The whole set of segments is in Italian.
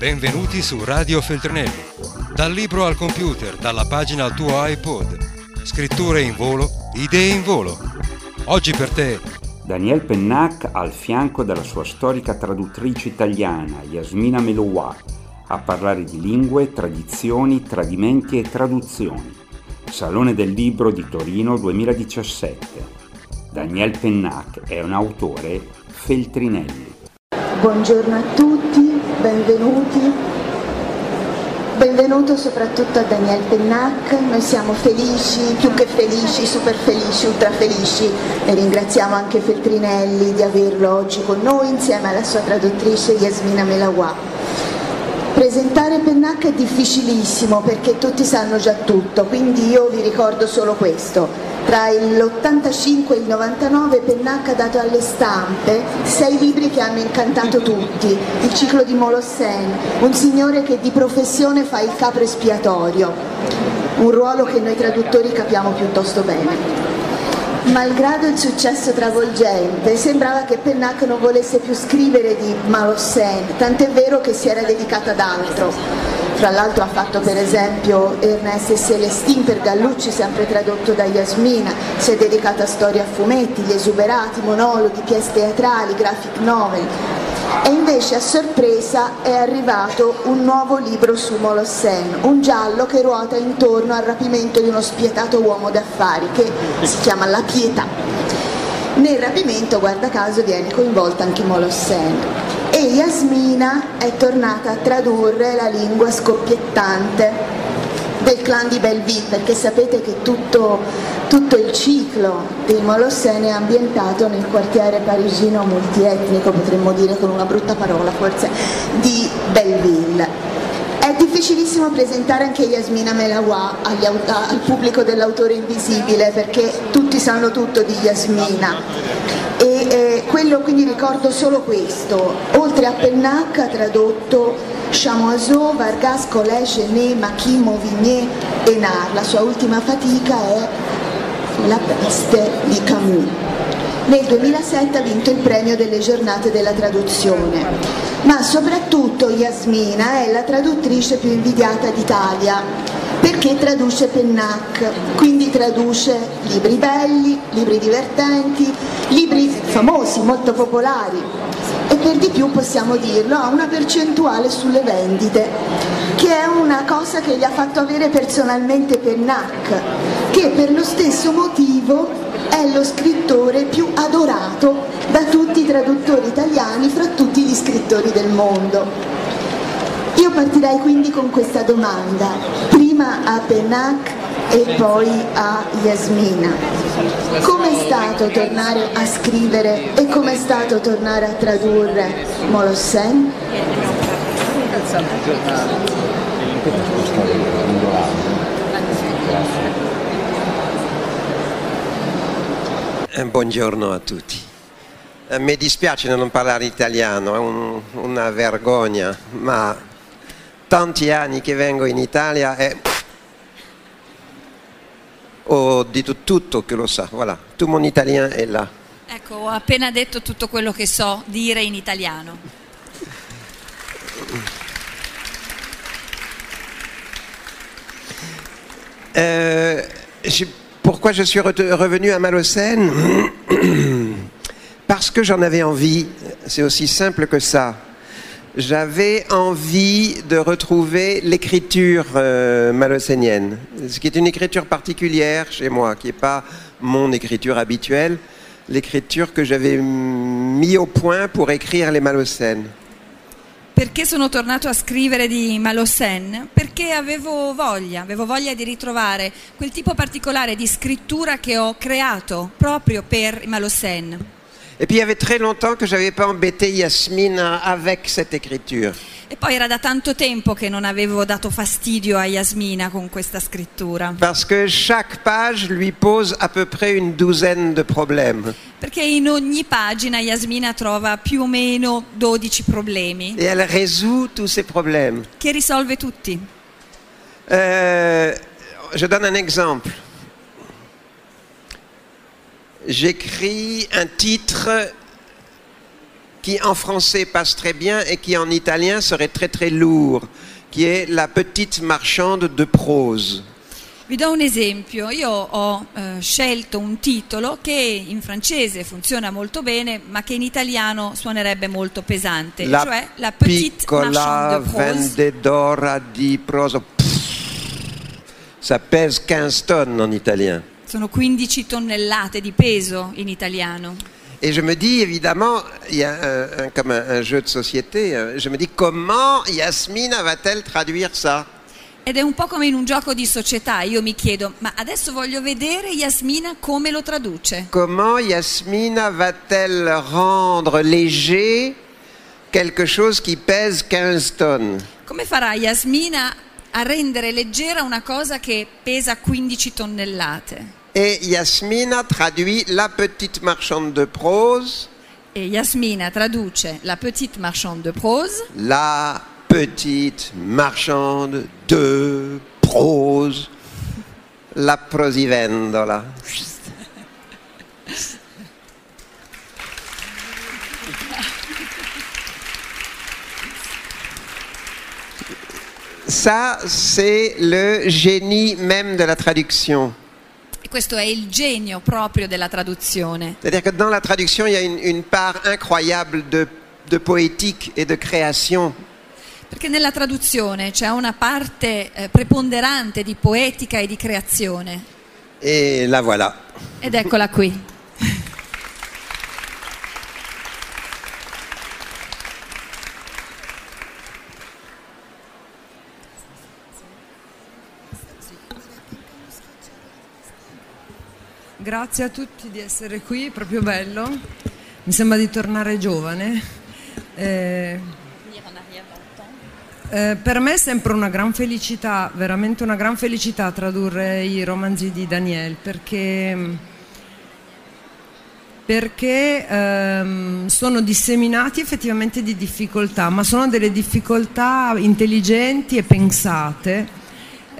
Benvenuti su Radio Feltrinelli. Dal libro al computer, dalla pagina al tuo iPod. Scritture in volo, idee in volo. Oggi per te Daniel Pennac al fianco della sua storica traduttrice italiana Yasmina Meloua a parlare di lingue, tradizioni, tradimenti e traduzioni. Salone del Libro di Torino 2017. Daniel Pennac è un autore Feltrinelli. Buongiorno a tutti, benvenuti. Benvenuto soprattutto a Daniel Pennac, noi siamo felici, più che felici, super felici, ultra felici e ringraziamo anche Feltrinelli di averlo oggi con noi insieme alla sua traduttrice Yasmina Melawa. Presentare Pennac è difficilissimo perché tutti sanno già tutto, quindi io vi ricordo solo questo. Tra l'85 e il 99 Pennac ha dato alle stampe sei libri che hanno incantato tutti, il ciclo di Molossen, un signore che di professione fa il capro espiatorio, un ruolo che noi traduttori capiamo piuttosto bene. Malgrado il successo travolgente, sembrava che Pennac non volesse più scrivere di Malossen, tant'è vero che si era dedicata ad altro. Fra l'altro ha fatto per esempio Ernest e Celestine per Gallucci, sempre tradotto da Yasmina, si è dedicata a storie a fumetti, gli esuberati, monologhi, pièce teatrali, graphic novel, e invece a sorpresa è arrivato un nuovo libro su Molossen, un giallo che ruota intorno al rapimento di uno spietato uomo d'affari che si chiama La Pietà. Nel rapimento, guarda caso, viene coinvolta anche Molossen e Yasmina è tornata a tradurre la lingua scoppiettante del clan di Belleville, perché sapete che tutto, tutto il ciclo dei Molossene è ambientato nel quartiere parigino multietnico, potremmo dire con una brutta parola forse, di Belleville. È difficilissimo presentare anche Yasmina Melawa al pubblico dell'autore invisibile perché tutti sanno tutto di Yasmina e eh, quello quindi ricordo solo questo, oltre a Pennac ha tradotto Chamoiseau, Vargas, Collet, Genet, Maquis, Mauvigné e. La sua ultima fatica è La peste di Camus. Nel 2007 ha vinto il premio delle giornate della traduzione, ma soprattutto Yasmina è la traduttrice più invidiata d'Italia perché traduce Pennac, quindi traduce libri belli, libri divertenti, libri famosi, molto popolari e per di più possiamo dirlo ha una percentuale sulle vendite che è una cosa che gli ha fatto avere personalmente Pennac che per lo stesso motivo è lo scrittore più adorato da tutti i traduttori italiani fra tutti gli scrittori del mondo. Io partirei quindi con questa domanda, prima a Pennac e poi a Yasmina. Com'è stato tornare a scrivere e com'è stato tornare a tradurre Molossen? Eh, buongiorno a tutti. Eh, mi dispiace non parlare italiano, è un, una vergogna, ma tanti anni che vengo in Italia e ho detto tutto che lo sa, voilà, tout mon italien è là. Ecco, ho appena detto tutto quello che so dire in italiano. Euh, je, pourquoi je suis revenu à Malocène Parce que j'en avais envie, c'est aussi simple que ça j'avais envie de retrouver l'écriture euh, malocénienne, ce qui est une écriture particulière chez moi, qui n'est pas mon écriture habituelle, l'écriture que j'avais mis au point pour écrire les Malocènes. Perché sono tornato a scrivere di Malocène? Perché avevo voglia, avevo voglia di ritrovare quel tipo particolare di scrittura che ho creato proprio per Malocène. Et puis il y avait très longtemps que je n'avais pas embêté Yasmine avec cette écriture. E poi era da tanto tempo che non avevo dato fastidio a Yasmina con questa scrittura. Parce que chaque page lui pose à peu près une douzaine de problèmes. Perché in ogni pagina Yasmina trova più o meno 12 problemi. Et elle résout tous ces problèmes. Che risolve tutti. Euh, je donne un exemple. J'écris un titre qui en français passe très bien et qui en italien serait très très lourd, qui est La petite marchande de prose. Vi do un esempio, io ho eh, scelto un titolo che in francese funziona molto bene, ma che in italiano suonerebbe molto pesante, La cioè la petite marchande de prose. vendedora di prosa. Ça pèse 15 tonnes en italien. Sono 15 tonnellate di peso in italiano. Et je me dis, évidemment, il y a un- un- comme un, un jeu de société, euh, je me dis comment Yasmina va-t-elle traduire ça Ed è un po' come in un gioco di società, io mi chiedo, ma adesso voglio vedere Yasmina come lo traduce. Comment Yasmina va-t-elle rendre léger quelque chose qui pèse 15 tonnes Come farà Yasmina a rendere leggera una cosa che pesa 15 tonnellate? Et Yasmina traduit la petite marchande de prose, E Yasmina traduce la petite marchande de prose, la petite marchande de prose, la prosivendola. Ça, c'est le génie même de la traduction. E questo è il genio proprio della traduzione. C'est-à-dire que dans la traduction, il y a une, une part incroyable de, de poétique et de création. Perché nella traduzione c'è una parte eh, preponderante di poetica e di creazione. Et la voilà. Ed eccola qui. Grazie a tutti di essere qui, è proprio bello. Mi sembra di tornare giovane. Eh, eh, per me è sempre una gran felicità, veramente una gran felicità tradurre i romanzi di Daniel perché, perché ehm, sono disseminati effettivamente di difficoltà, ma sono delle difficoltà intelligenti e pensate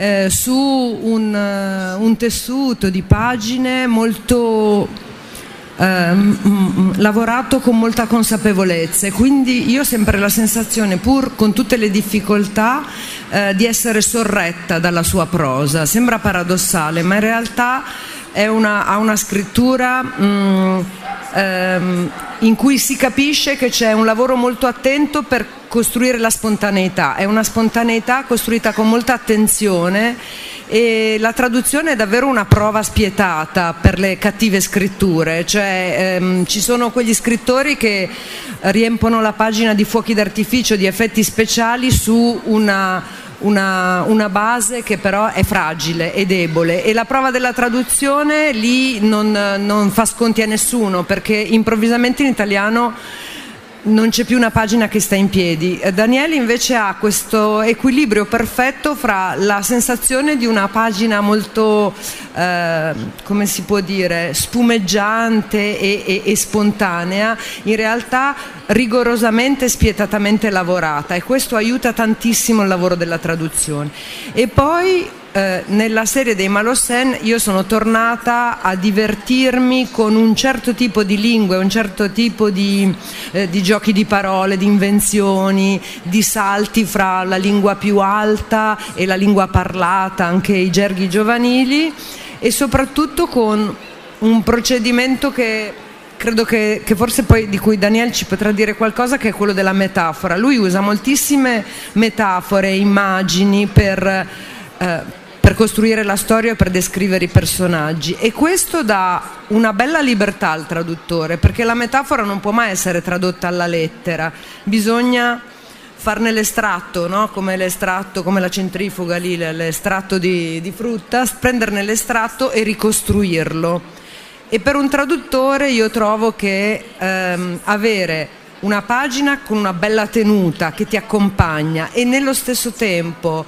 eh, su un, eh, un tessuto di pagine molto mm, lavorato con molta consapevolezza e quindi io ho sempre la sensazione, pur con tutte le difficoltà, eh, di essere sorretta dalla sua prosa. Sembra paradossale, ma in realtà una- ha una scrittura mm, ehm, in cui si capisce che c'è un lavoro molto attento per costruire la spontaneità, è una spontaneità costruita con molta attenzione e la traduzione è davvero una prova spietata per le cattive scritture, cioè ehm, ci sono quegli scrittori che riempono la pagina di fuochi d'artificio, di effetti speciali su una, una- una base che però è fragile e debole. E la prova della traduzione lì non, non fa sconti a nessuno perché improvvisamente in italiano non c'è più una pagina che sta in piedi. Eh, Daniele invece ha questo equilibrio perfetto fra la sensazione di una pagina molto, eh, come si può dire, spumeggiante e, e- e spontanea, in realtà rigorosamente e spietatamente lavorata e questo aiuta tantissimo il lavoro della traduzione. E poi eh, nella serie dei Malossen io sono tornata a divertirmi con un certo tipo di lingue, un certo tipo di, eh, di giochi di parole, di invenzioni, di salti fra la lingua più alta e la lingua parlata, anche i gerghi giovanili e soprattutto con un procedimento che credo che, che forse poi di cui Daniel ci potrà dire qualcosa che è quello della metafora. Lui usa moltissime metafore, immagini per, eh, per costruire la storia e per descrivere i personaggi e questo dà una bella libertà al traduttore perché la metafora non può mai essere tradotta alla lettera, bisogna farne l'estratto, no? come l'estratto, come la centrifuga lì, l'estratto di, di frutta, prenderne l'estratto e ricostruirlo. E per un traduttore io trovo che ehm, avere una pagina con una bella tenuta che ti accompagna e nello stesso tempo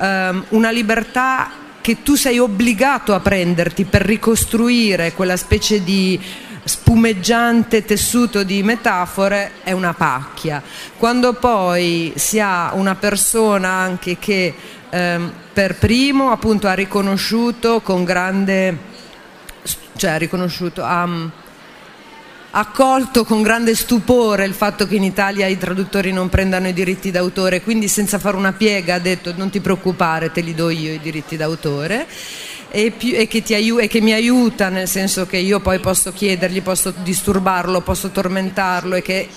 ehm, una libertà che tu sei obbligato a prenderti per ricostruire quella specie di spumeggiante tessuto di metafore è una pacchia. Quando poi si ha una persona anche che ehm, per primo appunto ha riconosciuto con grande cioè ha riconosciuto ha, accolto con grande stupore il fatto che in Italia i traduttori non prendano i diritti d'autore, quindi senza fare una piega ha detto non ti preoccupare, te li do io i diritti d'autore. E, più, e, che aiu- e, che mi aiuta nel senso che io poi posso chiedergli, posso disturbarlo, posso tormentarlo e che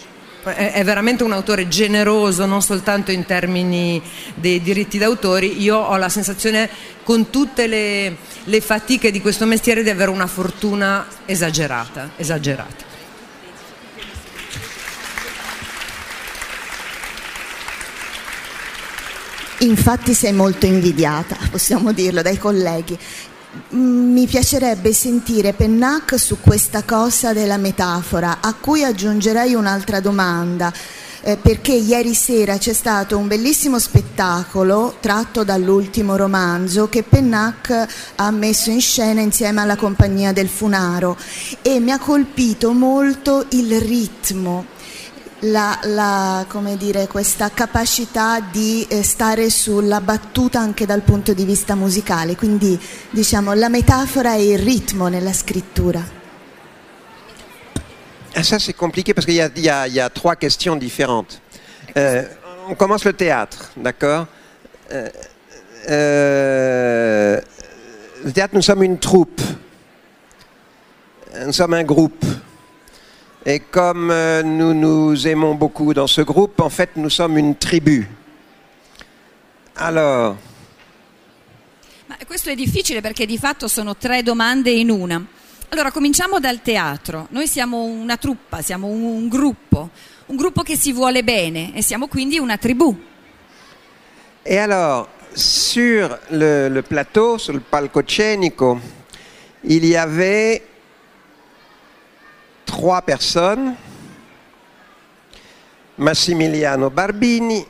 è veramente un autore generoso non soltanto in termini dei diritti d'autore, io ho la sensazione con tutte le, le fatiche di questo mestiere di avere una fortuna esagerata. esagerata. Infatti sei molto invidiata, possiamo dirlo, dai colleghi. Mi piacerebbe sentire Pennac su questa cosa della metafora, a cui aggiungerei un'altra domanda. Eh, perché ieri sera c'è stato un bellissimo spettacolo tratto dall'ultimo romanzo che Pennac ha messo in scena insieme alla compagnia del Funaro e mi ha colpito molto il ritmo la, la, dire, questa capacità di eh, stare sulla battuta anche dal punto di vista musicale, quindi diciamo la metafora e il ritmo nella scrittura. Ah, ça c'est compliqué parce qu'il y, y, y, a trois questions différentes. Euh, on commence le théâtre, d'accord euh, euh, Le théâtre, nous sommes une troupe, nous sommes un groupe. Et comme euh, nous nous aimons beaucoup dans ce groupe, en fait, nous sommes une tribu. Alors. Ma questo è difficile perché di fatto sono tre domande in una. Allora, cominciamo dal teatro. Noi siamo una truppa, siamo un, un gruppo, un gruppo che si vuole bene e siamo quindi una tribù. E alors, sur le, le plateau, sul palcoscenico, il y avait trois personnes, Massimiliano Barbini,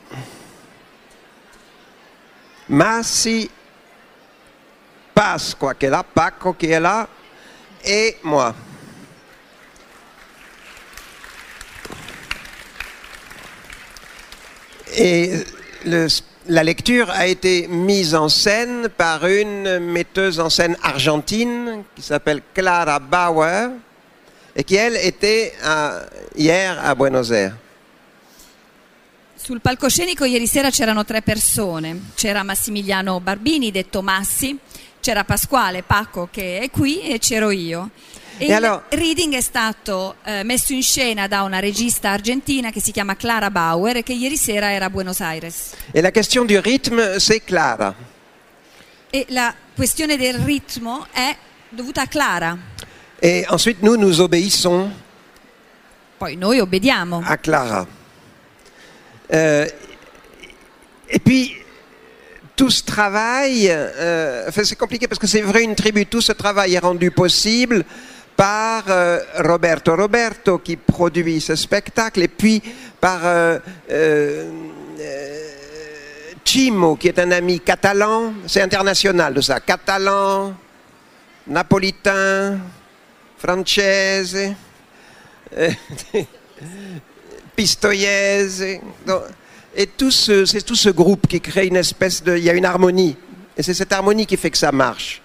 Massi, Pasqua qui est là, Paco qui est là, et moi. Et la lecture a été mise en scène par une metteuse en scène argentine qui s'appelle Clara Bauer e elle était a, hier a Buenos Aires. Sul palcoscenico ieri sera c'erano tre persone, c'era Massimiliano Barbini, detto Massi, c'era Pasquale Pacco che è qui e c'ero io. E, e allora... il reading è stato eh, messo in scena da una regista argentina che si chiama Clara Bauer e che ieri sera era a Buenos Aires. E la questione du rythme, c'est Clara. E la questione del ritmo è dovuta a Clara. Et ensuite, nous, nous obéissons Poi noi obbediamo. à Clara. Euh, et puis, tout ce travail, euh, enfin, c'est compliqué parce que c'est vrai une tribu, tout ce travail est rendu possible par euh, Roberto Roberto qui produit ce spectacle et puis par euh, Chimo qui est un ami catalan, c'est international de ça, catalan, napolitain, francese, eh, pistoiese. Et tout ce, c'est tout ce groupe qui crée une espèce de... Il y a une harmonie. Et c'est cette harmonie qui fait que ça marche.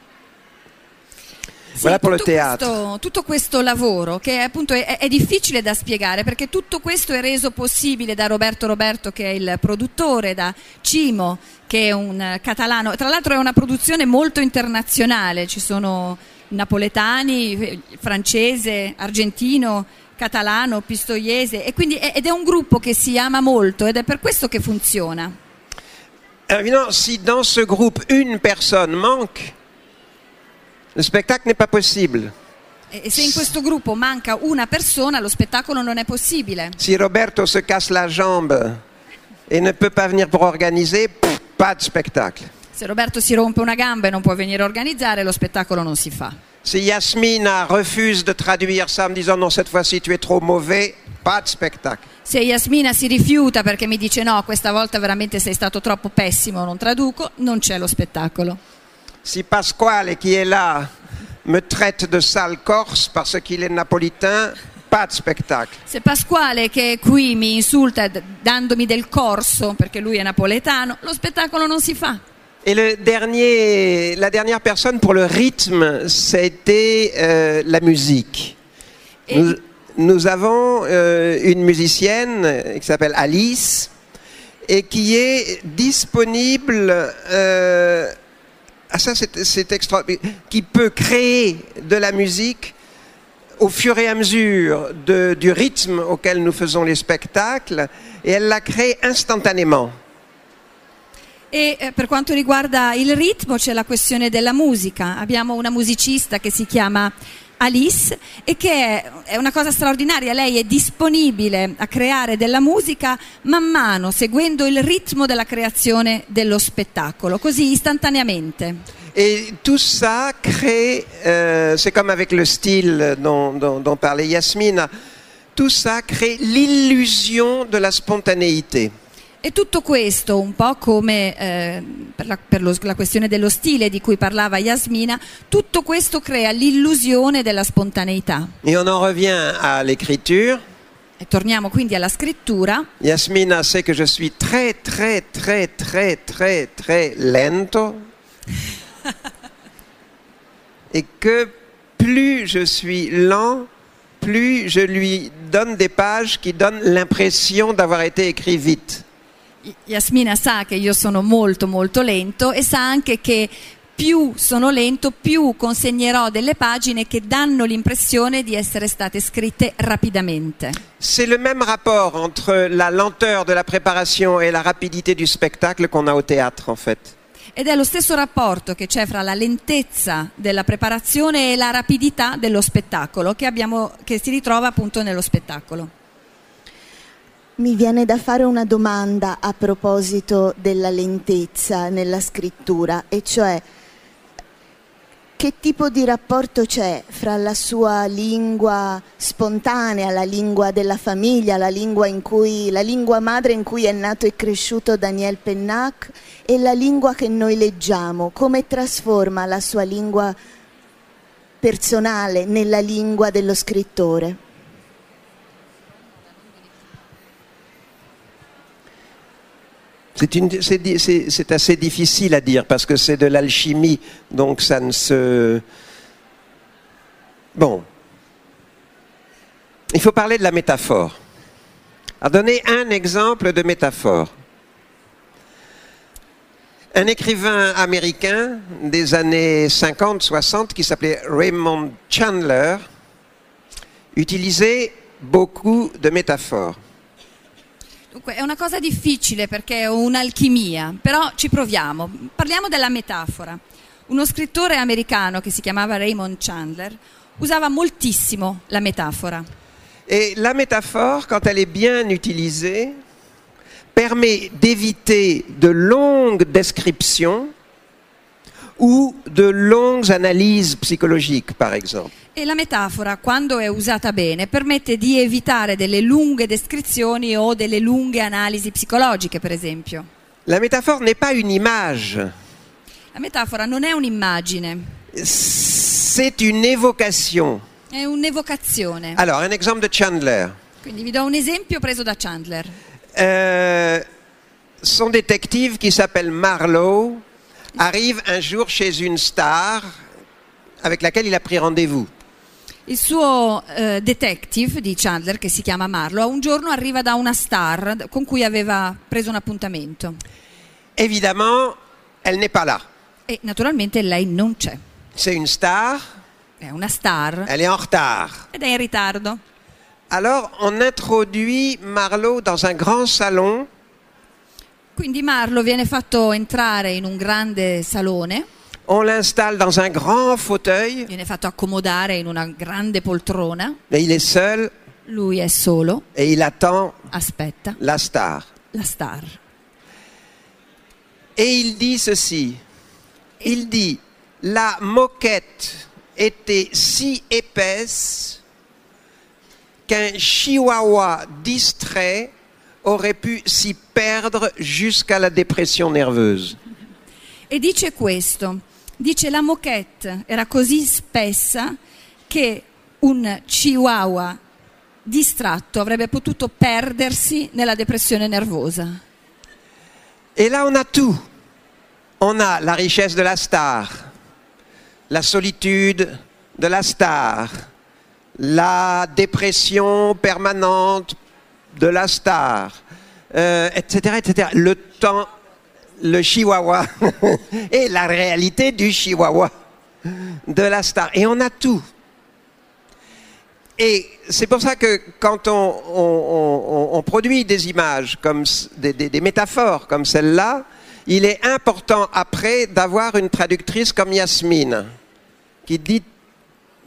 Sì, voilà tutto, questo, tutto, questo, lavoro che appunto è, è, difficile da spiegare perché tutto questo è reso possibile da Roberto Roberto che è il produttore, da Cimo che è un catalano, tra l'altro è una produzione molto internazionale, ci sono napoletani, francese, argentino, catalano, pistoiese e quindi, ed è un gruppo che si ama molto ed è per questo che funziona. Évidemment, si dans ce groupe une personne manque, le spectacle n'est pas possible. E se in questo gruppo manca una persona, lo spettacolo non è possibile. Si Roberto se casse la jambe et ne peut pas venir pour organiser, pas de spectacle. Se Roberto si rompe una gamba e non può venire a organizzare, lo spettacolo non si fa. Se Yasmina refuse de traduire ça en disant non, cette fois-ci tu es trop mauvais, pas de spectacle. Se Yasmina si rifiuta perché mi dice no, questa volta veramente sei stato troppo pessimo, non traduco, non c'è lo spettacolo. Si Pasquale qui est là me traite de sale corse parce qu'il est napolitain, pas de spectacle. Se Pasquale che è qui mi insulta dandomi del corso perché lui è napoletano, lo spettacolo non si fa. Et le dernier, la dernière personne pour le rythme, c'était euh, la musique. Nous, nous avons euh, une musicienne euh, qui s'appelle Alice et qui est disponible. euh, ah ça c'est c'est extra, qui peut créer de la musique au fur et à mesure de- du rythme auquel nous faisons les spectacles et elle la crée instantanément. E eh, per quanto riguarda il ritmo c'è la questione della musica. Abbiamo una musicista che si chiama Alice e che è, una cosa straordinaria. Lei è disponibile a creare della musica man mano, seguendo il ritmo della creazione dello spettacolo, così istantaneamente. Et tout ça crée, euh, c'est comme avec le style dont, dont- dont parlait Yasmine, tout ça crée l'illusion de la. E tutto questo, un po' come eh, per, la, per lo- la questione dello stile di cui parlava Yasmina, tutto questo crea l'illusione della spontaneità. Et on en revient à l'écriture. E torniamo quindi alla scrittura. Yasmina sait que je suis très, très, très, très, très, très lento. Et que plus je suis lent, plus je lui donne des pages qui donnent l'impression d'avoir été écrit vite. Yasmina sa che io sono molto molto lento e sa anche che più sono lento, più consegnerò delle pagine che danno l'impressione di essere state scritte rapidamente. C'est le même rapport entre la lenteur de la préparation et la rapidité du spectacle qu'on a au théâtre, en fait. Ed è lo stesso rapporto che c'è fra la lentezza della preparazione e la rapidità dello spettacolo che, abbiamo, che si ritrova appunto nello spettacolo. Mi viene da fare una domanda a proposito della lentezza nella scrittura, e cioè che tipo di rapporto c'è fra la sua lingua spontanea, la lingua della famiglia, la lingua, in cui, la lingua madre in cui è nato e cresciuto Daniel Pennac e la lingua che noi leggiamo? Come trasforma la sua lingua personale nella lingua dello scrittore? C'est assez difficile à dire parce que c'est de l'alchimie, donc ça ne se... Bon. Il faut parler de la métaphore. Alors, donner un exemple de métaphore. Un écrivain américain des années 50-60 qui s'appelait Raymond Chandler utilisait beaucoup de métaphores. Dunque è una cosa difficile perché è un'alchimia, però ci proviamo. Parliamo della metafora. Uno scrittore americano che si chiamava Raymond Chandler usava moltissimo la metafora. Et la métaphore, quand elle est bien utilisée, permet d'éviter de longues descriptions ou de longues analyses psychologiques, par exemple. E la metafora, quando è usata bene, permette di evitare delle lunghe descrizioni o delle lunghe analisi psicologiche, per esempio. La métaphore n'est pas une image, La metafora non è un'immagine, c'est une évocation. è un'evocazione. Alors, un exemple de Chandler. Quindi vi do un esempio preso da Chandler. Euh, son détective qui s'appelle Marlowe arrive un jour chez une star avec laquelle il a pris rendez-vous. Il suo eh, detective di Chandler, che si chiama Marlo, un giorno arriva da una star con cui aveva preso un appuntamento Évidemment, elle n'est pas là. e naturalmente lei non c'è. C'est une star, È una star elle est en retard. ed è in ritardo. Alors, on introduit Marlowe dans un grand salon Quindi Marlo viene fatto entrare in un grande salone, on l'installe dans un grand fauteuil, viene fatto accomodare in una grande poltrona, et il est seul. Lui è solo, et il attend aspetta. la star. la star. Et il dit ceci, il dit, la moquette était si épaisse qu'un chihuahua distrait aurait pu s'y perdre jusqu'à la dépression nerveuse. E dice questo, dice la moquette era così spessa che un chihuahua distratto avrebbe potuto perdersi nella depressione nervosa. Et là, on a tout. On a la richesse de la star, la solitude de la star, la dépression permanente de la star, euh, etc., etc. Le temps, le chihuahua et la réalité du chihuahua de la star. Et on a tout. Et c'est pour ça que quand on, produit des images, comme des, des- métaphores comme celle-là, il est important après d'avoir une traductrice comme Yasmine, qui dit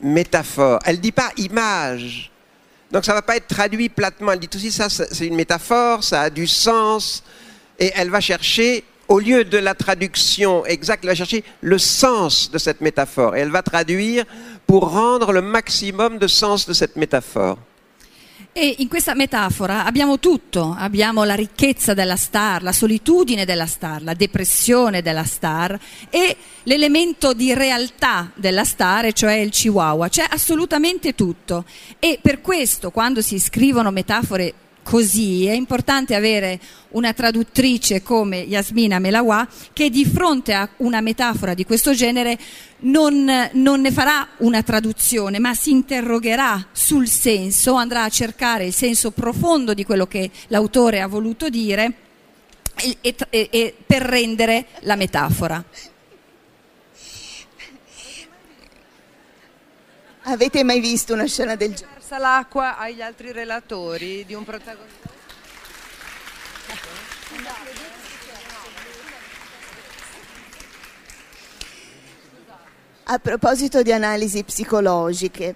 métaphore. Elle ne dit pas image. Donc ça ne va pas être traduit platement. Elle dit aussi ça, c'est une métaphore, ça a du sens. Et elle va chercher, au lieu de la traduction exacte, elle va chercher le sens de cette métaphore. Et elle va traduire pour rendre le maximum de sens de cette métaphore. E in questa metafora abbiamo tutto, abbiamo la ricchezza della star, la solitudine della star, la depressione della star e l'elemento di realtà della star, cioè il chihuahua, c'è assolutamente tutto. E per questo quando si scrivono metafore così è importante avere una traduttrice come Yasmina Melawa che di fronte a una metafora di questo genere non, non ne farà una traduzione, ma si interrogherà sul senso, andrà a cercare il senso profondo di quello che l'autore ha voluto dire e, e- e- per rendere la metafora. Avete mai visto una scena del genere? Versa l'acqua agli altri relatori di un protagonista. A proposito di analisi psicologiche,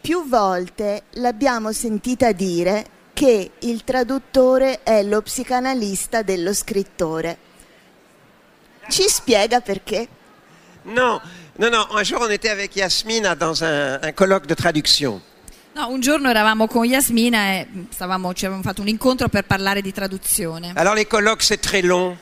più volte l'abbiamo sentita dire che il traduttore è lo psicanalista dello scrittore. Ci spiega perché? Non, non, non. Un jour, on était avec Yasmine dans un, un colloque de traduction. No, un giorno eravamo con Yasmina e stavamo, ci avevamo fatto un incontro per parlare di traduzione. Alors, les colloques, c'est très long.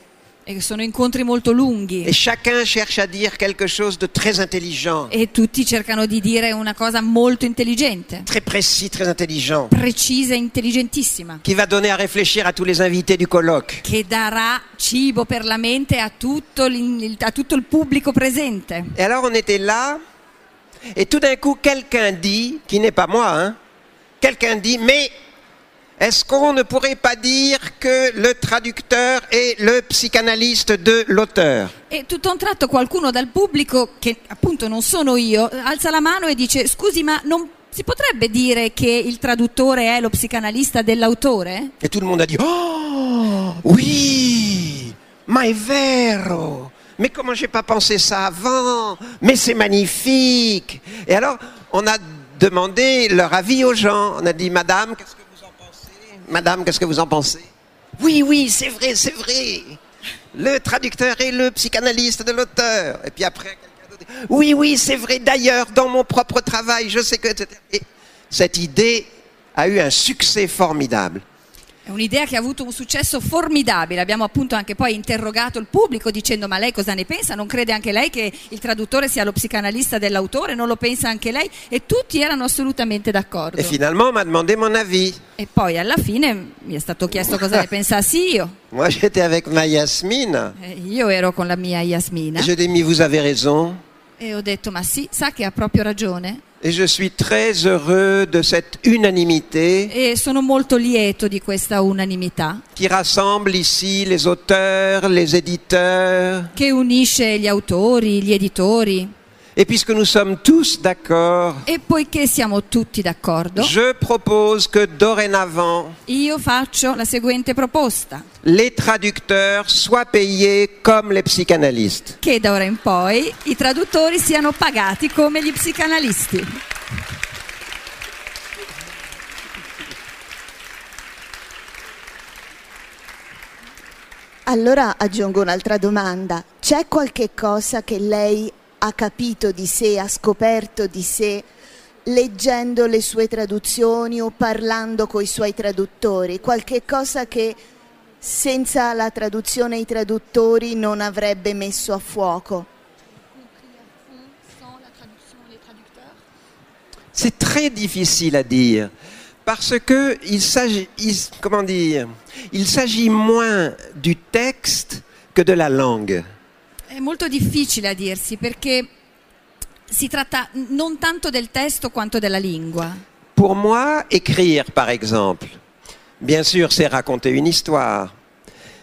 E sono incontri molto lunghi. Et chacun cherche à dire quelque chose de très intelligent, e tutti cercano di dire una cosa molto intelligente, très précis, très intelligent, precisa e intelligentissima, qui va donner à réfléchir à tous les invités du colloque. che darà cibo per la mente a tutto, a tutto il pubblico presente. Et alors, on était là, et tout d'un coup, quelqu'un dit, qui n'est pas moi, hein, quelqu'un dit, mais est-ce qu'on ne pourrait pas dire que le traducteur est le psychanalyste de l'auteur? E tutto un tratto qualcuno dal pubblico, che appunto non sono io, alza la mano e dice scusi ma non si potrebbe dire che il traduttore è lo psicanalista dell'autore? Et tout le monde a dit Oh Oui Ma è vero Mais comment j'ai pas pensé ça avant? Mais c'est magnifique Et alors, on a demandé leur avis aux gens. On a dit Madame, qu'est-ce que vous en pensez Madame, qu'est-ce que vous en pensez? Oui, oui, c'est vrai, c'est vrai Le traducteur est le psychanalyste de l'auteur. Et puis après, quelqu'un d'autre Oui, oui, c'est vrai. D'ailleurs, dans mon propre travail, je sais que. cette idée a eu un succès formidable. È un'idea che ha avuto un successo formidabile. Abbiamo appunto anche poi interrogato il pubblico dicendo ma lei cosa ne pensa? Non crede anche lei che il traduttore sia lo psicanalista dell'autore? Non lo pensa anche lei? E tutti erano assolutamente d'accordo. Et finalement, on m'a demandé mon avis. E poi alla fine mi è stato chiesto cosa ne pensassi io. Moi, j'étais avec ma Yasmine. E io ero con la mia Yasmina Je ai dit, vous avez raison. E ho detto ma sì, sa che ha proprio ragione? Et je suis très heureux de cette unanimité e sono molto lieto di questa unanimità. qui rassemble ici les auteurs, les éditeurs. che unisce gli autori, gli editori Et puisque nous sommes tous d'accord, e poiché siamo tutti d'accordo, je propose que dorénavant, io faccio la seguente proposta. les traducteurs soient payés comme les psychanalystes. che da ora in poi i traduttori siano pagati come gli psicanalisti. Allora aggiungo un'altra domanda. C'è qualche cosa che lei ha capito di sé, ha scoperto di sé leggendo le sue traduzioni o parlando con i suoi traduttori? Qualche cosa che senza la traduzione i traduttori non avrebbe messo a fuoco? C'est très difficile à dire parce que il s'agit, comment dire, il s'agit moins du texte que de la langue. È molto difficile a dirsi perché si tratta non tanto del testo quanto della lingua. Pour moi, écrire, par exemple, bien sûr, c'est raconter une histoire,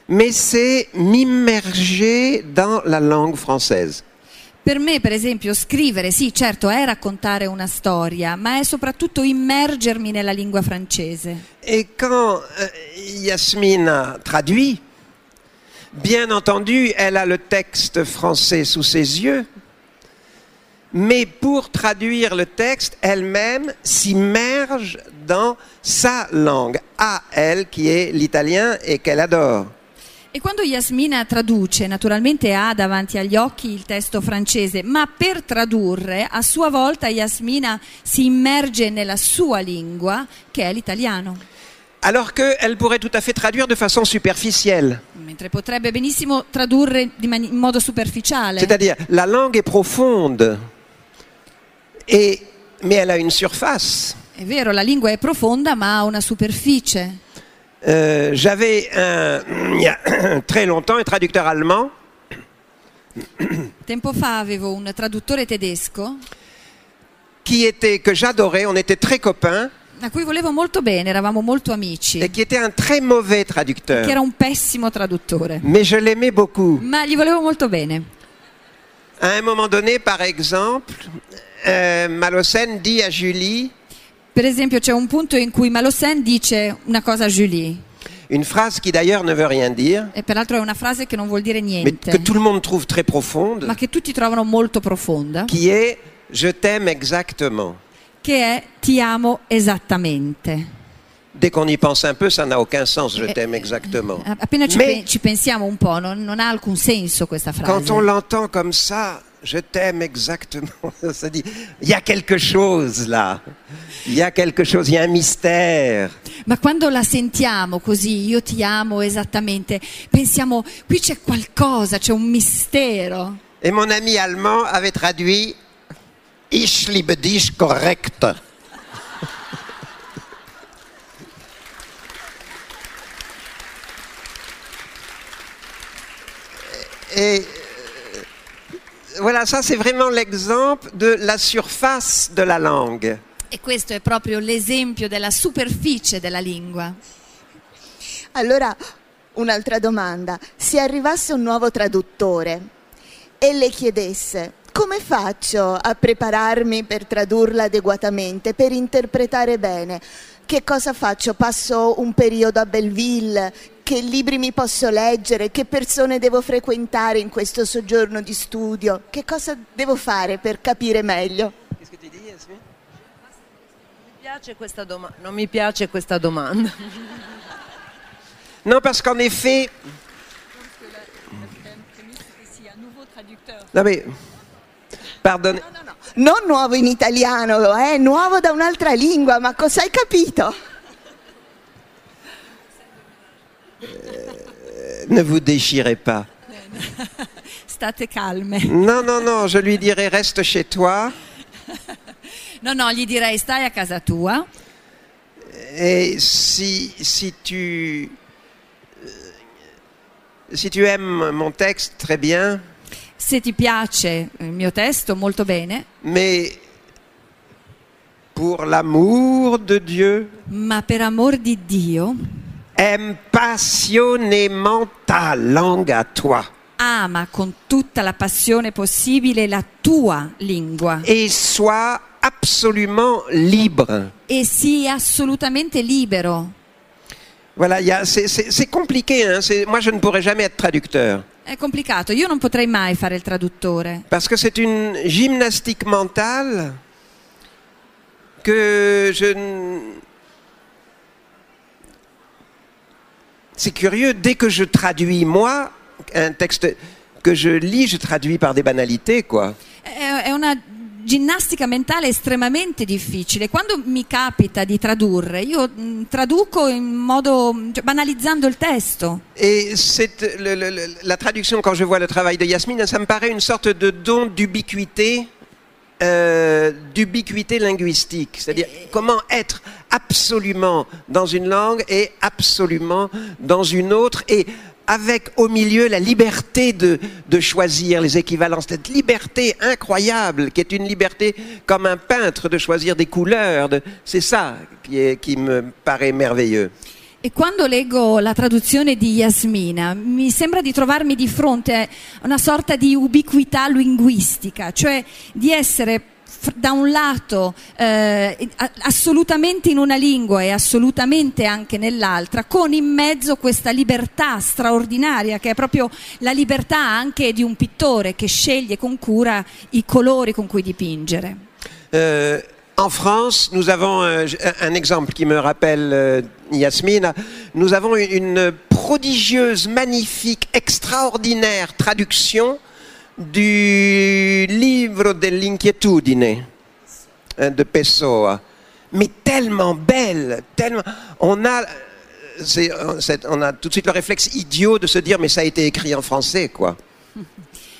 mais c'est m'immerger dans la langue française. Per me, per esempio, scrivere, sì, certo, è raccontare una storia, ma è soprattutto immergermi nella lingua francese. Et quand euh, Yasmina traduit, bien entendu, elle a le texte français sous ses yeux, mais pour traduire le texte, elle-même s'immerge dans sa langue, à elle qui est l'italien et qu'elle adore. E quando Yasmina traduce, naturalmente ha davanti agli occhi il testo francese, ma per tradurre, a sua volta Yasmina si immerge nella sua lingua, che è l'italiano. Alors qu'elle pourrait tout à fait traduire de façon superficielle. Mentre potrebbe benissimo tradurre in modo superficiale. C'est-à-dire, la langue est profonde, et, mais elle a une surface. È vero, la lingua è profonda, ma ha una superficie. Euh, J'avais il y a très longtemps un traducteur allemand Tempo fa avevo un traduttore tedesco qui était que j'adorais, on était très copains, a cui volevo molto bene, eravamo molto amici, et qui était un très mauvais che traducteur. era un pessimo traduttore, Mais je l'aimais beaucoup. ma gli volevo molto bene. À un moment donné, par exemple, euh, Malocène dit à Julie Per esempio c'è un punto in cui Malossen dice una cosa a Julie, une phrase qui d'ailleurs ne veut rien dire, e peraltro è una frase che non vuol dire mais niente, que tout le monde trouve très profonde, ma che tutti trovano molto profonda, qui est Je t'aime exactement. Che è ti amo esattamente. Dès qu'on y pense un peu, ça n'a aucun sens, je Eh, t'aime exactement. A- Appena ci, pe- ci pensiamo un po', non, non ha alcun senso questa frase. quand on l'entend comme ça, je t'aime exactement, ça dit, il y a quelque chose là. Il y a quelque chose, il y a un mystère. Ma quando la sentiamo così, io ti amo esattamente, pensiamo, qui c'è qualcosa, c'è un mistero. Et mon ami allemand avait traduit Ich liebe dich korrekt. Et euh, voilà, ça c'est vraiment l'exemple de la surface de la langue. E questo è proprio l'esempio della superficie della lingua. Allora, un'altra domanda. Se arrivasse un nuovo traduttore e le chiedesse come faccio a prepararmi per tradurla adeguatamente, per interpretare bene, che cosa faccio? Passo un periodo a Belleville? Che libri mi posso leggere? Che persone devo frequentare in questo soggiorno di studio? Che cosa devo fare per capire meglio? Mi piace questa doma- non mi piace questa domanda. Non, parce qu'en effet. Non mais, pardonne. Non nuovo in italiano, eh, nuovo da un'altra lingua, ma cosa hai capito? Ne vous déchirez pas. State calme. Non, non, non, je lui dirai reste chez toi No, no, gli direi stai a casa tua et si, si tu euh, si tu aimes mon texte très bien, se ti piace il mio testo molto bene, mais pour l'amour de Dieu, ma per amor di Dio aime passionnément ta langue à toi ama con tutta la passione possibile la tua lingua et sois absolument libre. e sii assolutamente libero. Voilà, il y a- c'est- c'est c'est compliqué. Hein, c'est- moi, je ne pourrais jamais être traducteur. È complicato, io non potrei mai fare il traduttore, Parce que c'est une gymnastique mentale que je... C'est curieux, dès que je traduis moi, un texte que je lis, je traduis par des banalités, quoi. è una ginnastica mentale estremamente difficile. Quando mi capita di tradurre, io mh, traduco in modo cioè, banalizzando il testo. Et le- le- la traduction, quand je vois le travail de Yasmine, ça me paraît une sorte de don d'ubiquité, euh, d'ubiquité linguistique. C'est-à-dire comment être absolument dans une langue et absolument dans une autre et avec au milieu la liberté de, de choisir les équivalences, cette liberté incroyable qui est une liberté comme un peintre de choisir des couleurs. de- C'est ça qui, est- qui me paraît merveilleux. E quando leggo la traduzione di Yasmina mi sembra di trovarmi di fronte a una sorta di ubiquità linguistica, cioè di essere da un lato eh, assolutamente in una lingua e assolutamente anche nell'altra, con in mezzo questa libertà straordinaria che è proprio la libertà anche di un pittore che sceglie con cura i colori con cui dipingere. Euh, en France, nous avons j- un exemple qui me rappelle euh, Yasmina. Nous avons une prodigieuse, magnifique, extraordinaire traduction du livre dell'inquietudine euh, de Pessoa. Mais tellement belle, tellement. On a, on a tout de suite le réflexe idiot de se dire, mais ça a été écrit en français, quoi.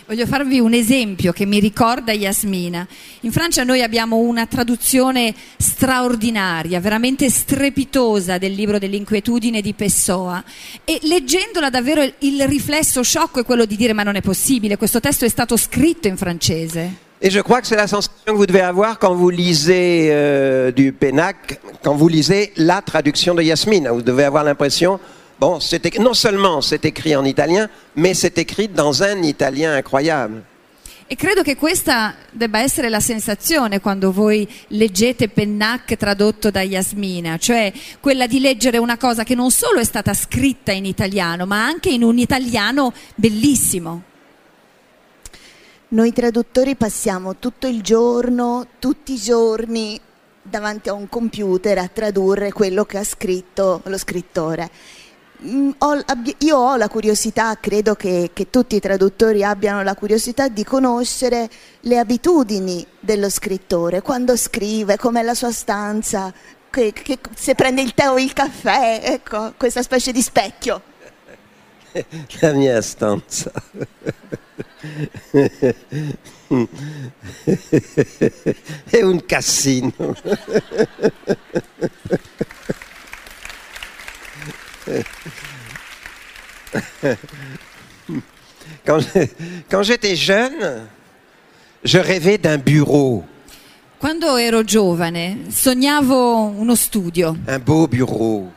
Voglio farvi un esempio che mi ricorda Yasmina. In Francia noi abbiamo una traduzione straordinaria, veramente strepitosa del libro dell'inquietudine di Pessoa e leggendola davvero il- riflesso sciocco è quello di dire ma non è possibile, questo testo è stato scritto in francese. Et je crois que c'est la sensation que vous devez avoir quand vous lisez euh, du Pénac, quand vous lisez la traduction de Yasmine. Vous devez avoir l'impression, bon, non seulement c'est écrit en italien, mais c'est écrit dans un italien incroyable. E credo che questa debba essere la sensazione quando voi leggete Pennac tradotto da Yasmina, cioè quella di leggere una cosa che non solo è stata scritta in italiano, ma anche in un italiano bellissimo. Noi traduttori passiamo tutto il giorno, tutti i giorni davanti a un computer a tradurre quello che ha scritto lo scrittore. Mm, io ho la curiosità, credo che, che tutti i traduttori abbiano la curiosità di conoscere le abitudini dello scrittore, quando scrive, com'è la sua stanza, che- che- se prende il tè o il caffè, ecco, questa specie di specchio. La mia stanza. È un cassino. Quand quand j'étais jeune, je rêvais d'un bureau, Quando ero giovane sognavo uno studio, un beau bureau,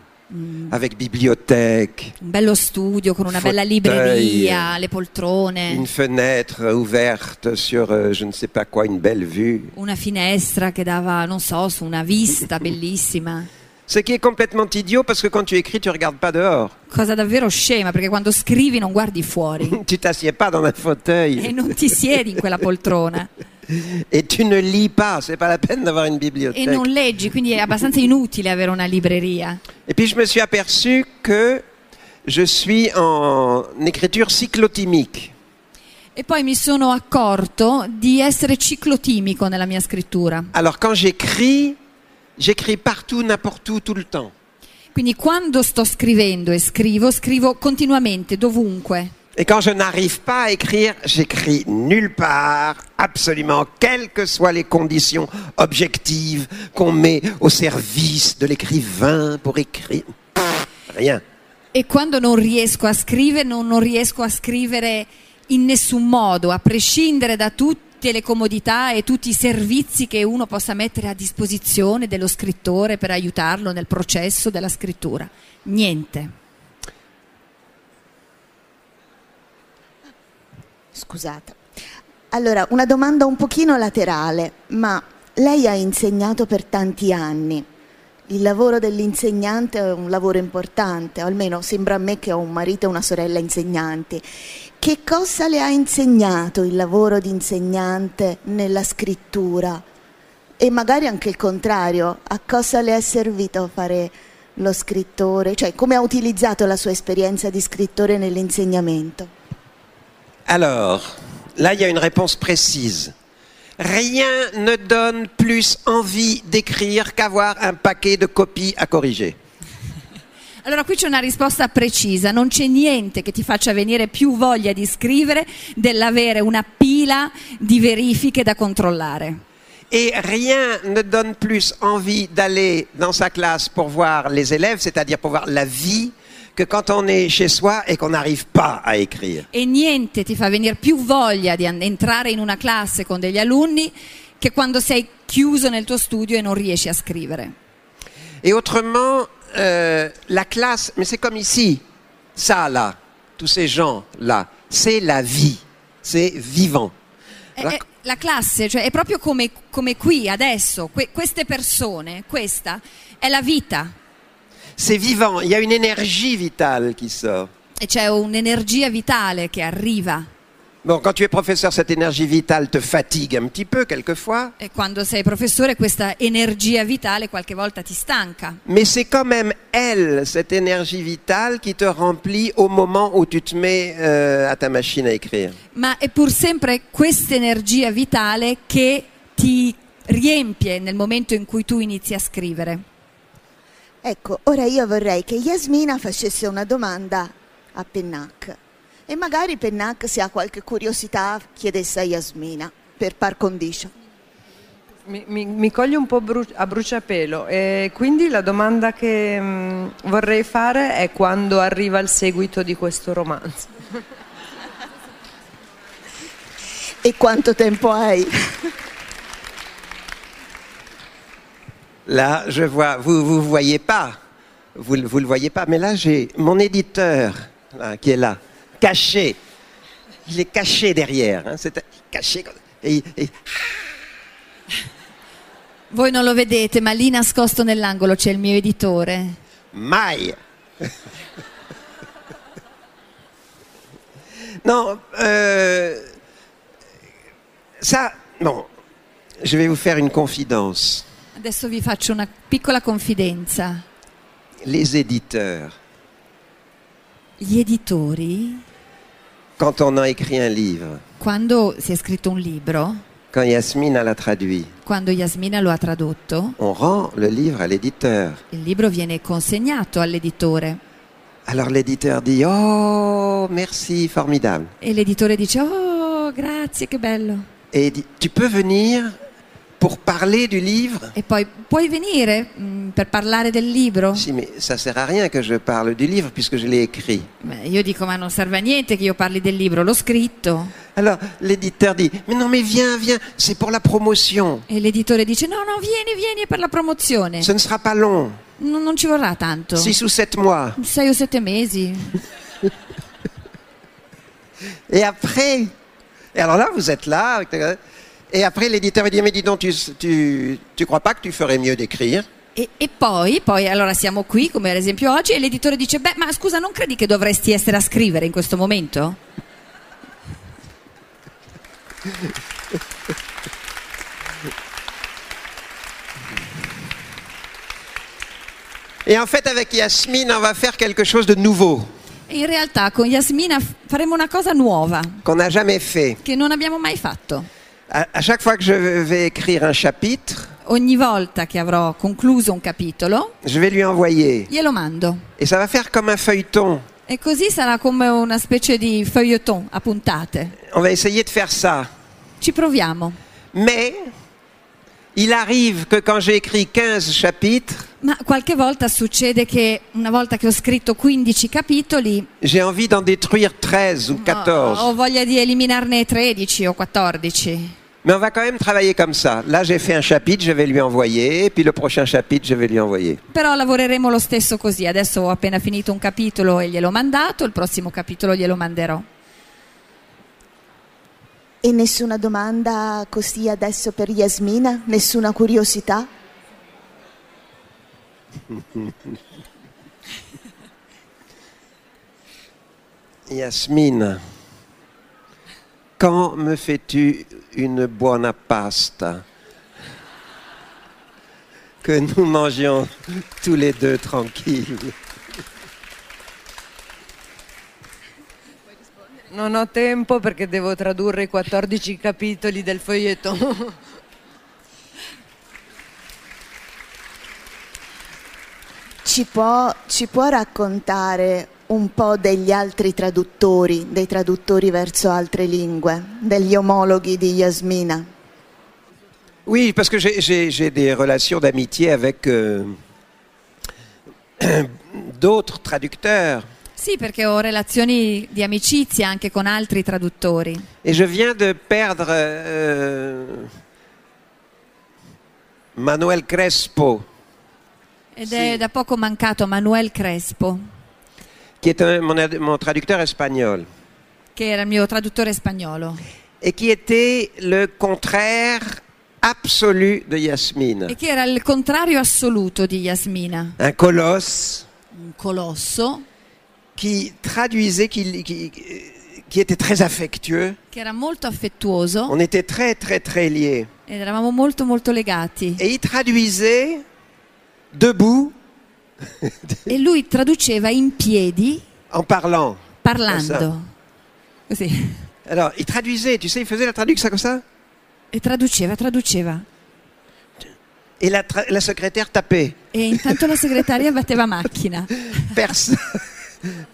avec bibliothèque, un bello studio con una bella libreria, le poltrone, une fenêtre ouverte sur euh, je ne sais pas quoi, une belle vue. una finestra che dava, non so, su una vista bellissima. Ce qui est complètement idiot parce que quand tu écris, tu regardes pas dehors. Cosa davvero scema, perché quando scrivi non guardi fuori Tu t'assieds pas dans un fauteuil e non ti siedi in quella poltrona et tu ne lis pas. C'est pas la peine d'avoir une e bibliothèque. non leggi, quindi è abbastanza inutile avere una libreria. Et puis je me suis aperçu que je suis en écriture cyclotimique. E poi mi sono accorto di essere ciclotimico nella mia scrittura. Alors quand j'écris, j'écris partout, n'importe où, tout le temps. Quindi quando sto scrivendo e scrivo, scrivo continuamente, dovunque. Et quand je n'arrive pas à écrire, j'écris nulle part, absolument, quelles que soient les conditions objectives qu'on met au service de l'écrivain pour écrire. Pff, Rien. E quando non riesco a scrivere, non, non riesco a scrivere in nessun modo, a prescindere da tutte le comodità e tutti i servizi che uno possa mettere a disposizione dello scrittore per aiutarlo nel processo della scrittura. Niente. Scusate. Allora, una domanda un pochino laterale, ma lei ha insegnato per tanti anni. Il lavoro dell'insegnante è un lavoro importante, o almeno sembra a me che ho un marito e una sorella insegnanti. Che cosa le ha insegnato il lavoro di insegnante nella scrittura? E magari anche il contrario, a cosa le è servito fare lo scrittore? Cioè, come ha utilizzato la sua esperienza di scrittore nell'insegnamento? Alors, là, il y a une réponse précise. Rien ne donne plus envie d'écrire qu'avoir un paquet de copies à corriger. Allora qui c'è una risposta precisa, non c'è niente che ti faccia venire più voglia di scrivere dell'avere una pila di verifiche da controllare. Et rien ne donne plus envie d'aller dans sa classe pour voir les élèves, c'est-à-dire pour voir la vie, que quand on est chez soi et qu'on n'arrive pas à écrire. E niente ti fa venire più voglia di entrare in una classe con degli alunni che quando sei chiuso nel tuo studio e non riesci a scrivere. Et autrement, euh, la classe, mais c'est comme ici, ça là, tous ces gens là, c'est la vie, c'est vivant. È- la classe, cioè è proprio come, come qui, adesso, que- queste persone, questa è la vita C'est vivant, il y a une énergie vitale qui sort. e c'è un'energia vitale che arriva. Bon, quand tu es professeur, cette énergie vitale te fatigue un petit peu quelquefois, E quando sei professore questa energia vitale qualche volta ti stanca. mais c'est quand même elle, cette énergie vitale, qui te remplit au moment où tu te mets euh, à ta machine à écrire. ma è pur sempre questa energia vitale che ti riempie nel momento in cui tu inizi a scrivere. Ecco, ora io vorrei che Yasmina facesse una domanda a Pennac e magari Pennac, se ha qualche curiosità, chiedesse a Yasmina per par condicio. Mi, mi- mi coglie un po' bru- a bruciapelo e quindi la domanda che mm, vorrei fare è quando arriva il seguito di questo romanzo. E quanto tempo hai? Là, je vois, vous vous voyez pas, vous ne le voyez pas, mais là j'ai mon éditeur là, qui est là, caché. Il est caché derrière, hein, c'est caché. Et, et- Voi non lo vedete, ma lì nascosto nell'angolo c'è il mio editore. maille. non, euh, ça, non. Je vais vous faire une confidence. Adesso vi faccio una piccola confidenza. Les éditeurs, Gli editori, quand on a écrit un livre, quando si è scritto un libro, quand Yasmine l'a traduit, quando Yasmina lo ha tradotto, on rend le livre à l'éditeur. il libro viene consegnato all'editore. Alors l'éditeur dit Oh, merci, formidable. e l'editore dice oh grazie che bello. Et il dit Tu peux venir pour parler du livre e poi puoi venire mm, per parlare del libro? Si, mais ça sert à rien que je parle du livre puisque je l'ai écrit. Beh, io dico ma non serve a niente che io parli del libro, l'ho scritto Alors l'éditeur dit Mais non, mais viens, viens, c'est pour la promotion. e l'editore dice no no vieni vieni è per la promozione, Ce ne sera pas long, non, non ci vorrà tanto, 6 ou 7 mois. sei o sette mesi Et après, et alors là, vous êtes là, et après l'éditeur dit Mais dis donc, tu, tu, tu crois pas que tu ferais mieux d'écrire E, e poi, poi allora siamo qui, come ad esempio oggi, e l'editore dice: Beh, ma scusa, non credi che dovresti essere a scrivere in questo momento? Et en fait, avec Yasmine, on va faire quelque chose de nouveau, E in realtà con Yasmina faremo una cosa nuova qu'on n'a jamais fait. che non abbiamo mai fatto. À, à chaque fois que je vais écrire un chapitre, Ogni volta che avrò concluso un capitolo, je vais lui envoyer. glielo mando. Et ça va faire comme un feuilleton. E così sarà come una specie di feuilleton a puntate. On va essayer de faire ça. Ci proviamo. Mais il arrive que quand j'ai écrit 15 chapitres, Ma qualche volta succede che una volta che ho scritto 15 capitoli j'ai envie d'en détruire 13 ou 14. ho, ho voglia di eliminarne 13 o 14. Mais on va quand même travailler comme ça. Là, j'ai fait un chapitre, je vais lui envoyer. Puis le prochain chapitre, je vais lui envoyer. Però lavoreremo lo stesso così. Adesso ho appena finito un capitolo e gliel'ho mandato, il prossimo capitolo glielo manderò. E nessuna domanda così adesso per Yasmina? Nessuna curiosità? Yasmine, quand me fais-tu une buona pasta Que nous mangions tous les deux tranquilles. Non ho tempo perché devo tradurre i 14 capitoli del foglietto. Ci può, ci può raccontare un po' degli altri traduttori, dei traduttori verso altre lingue, degli omologhi di Yasmina? Oui, parce que j'ai- j'ai j'ai des relations d'amitié avec euh, d'autres traducteurs. Sì, perché ho relazioni di amicizia anche con altri traduttori. Et je viens de perdre euh, Manuel Crespo, Ed è da poco mancato Manuel Crespo, qui est un- mon, mon traducteur espagnol, che era il mio traduttore spagnolo. Et qui était le contraire absolu de Yasmine. e che era il contrario assoluto di Yasmina, Un colosse. Un colosso. Qui traduisait, qui, qui- qui était très affectueux. che era molto affettuoso. On était très, très, très liés. ed eravamo molto molto legati. Et il traduisait debout e lui traduceva in piedi en parlant. parlando. Così. Alors, il traduisait, tu sais, il faisait la traduction comme ça. E traduceva, traduceva. Et la, tra- la secrétaire tapait. E intanto la segretaria batteva macchina. Perso-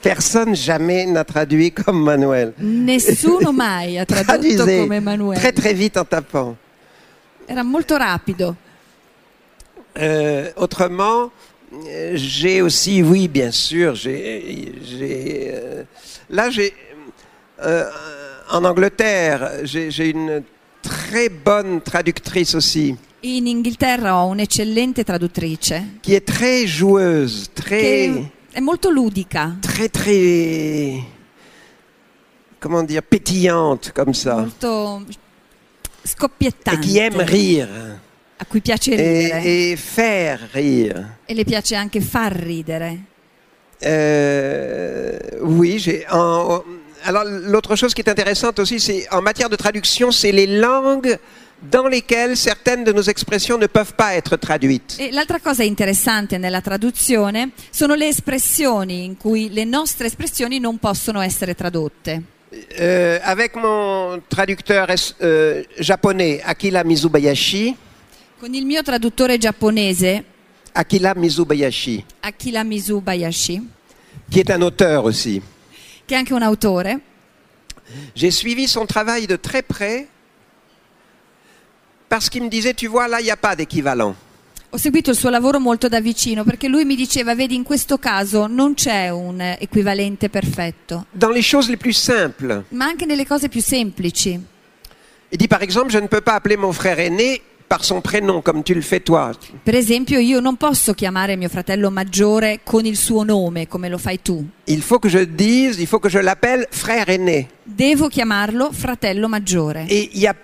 Personne jamais n'a traduit comme Manuel. Nessuno mai ha tradotto Traduisait come Emanuele. très très vite en tapant. Era molto rapido. Euh, autrement, j'ai aussi, oui, bien sûr, j'ai, euh, là, j'ai, euh, en Angleterre, j'ai, une très bonne traductrice aussi, In Inghilterra ho un'eccellente traduttrice. Qui est très joueuse, très, è molto ludica, très, très, comment dire, pétillante comme ça, molto et scoppiettante, qui aime rire a cui piace ridere et, et faire rire. e le piace anche far ridere. Euh, oui, j'ai. en- alors, l'autre chose qui est intéressante aussi, c'est en matière de traduction, c'est les langues dans lesquelles certaines de nos expressions ne peuvent pas être traduites. E l'altra cosa interessante nella traduzione sono le espressioni in cui le nostre espressioni non possono essere tradotte. Euh, avec mon traducteur euh, japonais, Akira Mizubayashi, Con il mio traduttore giapponese, Akira Mizubayashi, Akira Mizubayashi, qui est un auteur aussi, che è anche un autore, j'ai suivi son travail de très près parce qu'il me disait, tu vois, là, il n'y a pas d'équivalent. ho seguito il suo lavoro molto da vicino perché lui mi diceva, vedi, in questo caso non c'è un equivalente perfetto, Dans les choses les plus simples, ma anche nelle cose più semplici. Il dit par exemple, je ne peux pas appeler mon frère aîné par son prénom comme tu le fais toi. Per esempio, io non posso chiamare mio fratello maggiore con il suo nome, come lo fai tu. Il faut que je dise, il faut que je l'appelle frère aîné. Devo chiamarlo fratello maggiore. Et il y a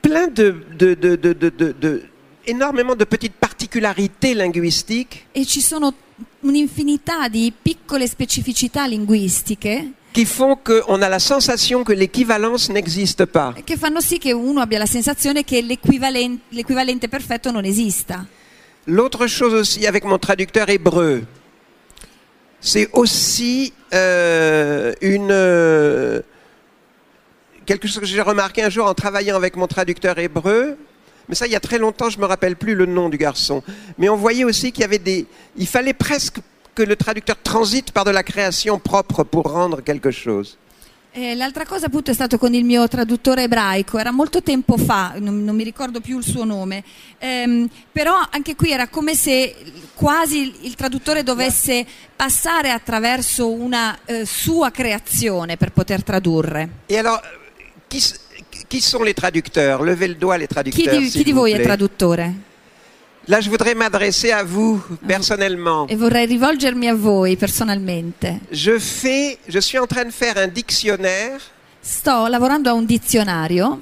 plein de, de, de, de, de- de- de- énormément de petites particularités linguistiques E ci sono un'infinità di piccole specificità linguistiche qui font qu'on a la sensation que l'équivalence n'existe pas. che fanno sì che uno abbia la sensazione che l'equivalen- l'equivalente perfetto non esista. L'autre chose aussi avec mon traducteur hébreu, c'est aussi euh, une euh, quelque chose que j'ai remarqué un jour en travaillant avec mon traducteur hébreu. Mais ça, il y a très longtemps, je me rappelle plus le nom du garçon. Mais on voyait aussi qu'il y avait des, il fallait presque que le traducteur transite par de la création propre pour rendre quelque chose. E l'altra cosa appunto è stato con il mio traduttore ebraico, era molto tempo fa, non, non mi ricordo più il suo nome, Ehm, però anche qui era come se quasi il, il traduttore dovesse passare attraverso una eh, sua creazione per poter tradurre. Et alors, qui, s- qui sont les traducteurs Levez le doigt, les Chi traducteurs. di, s'il chi di voi è traduttore? Là, je voudrais m'adresser à vous personnellement. E vorrei rivolgermi a voi personalmente. Je fais, je suis en train de faire un dictionnaire Sto lavorando a un dizionario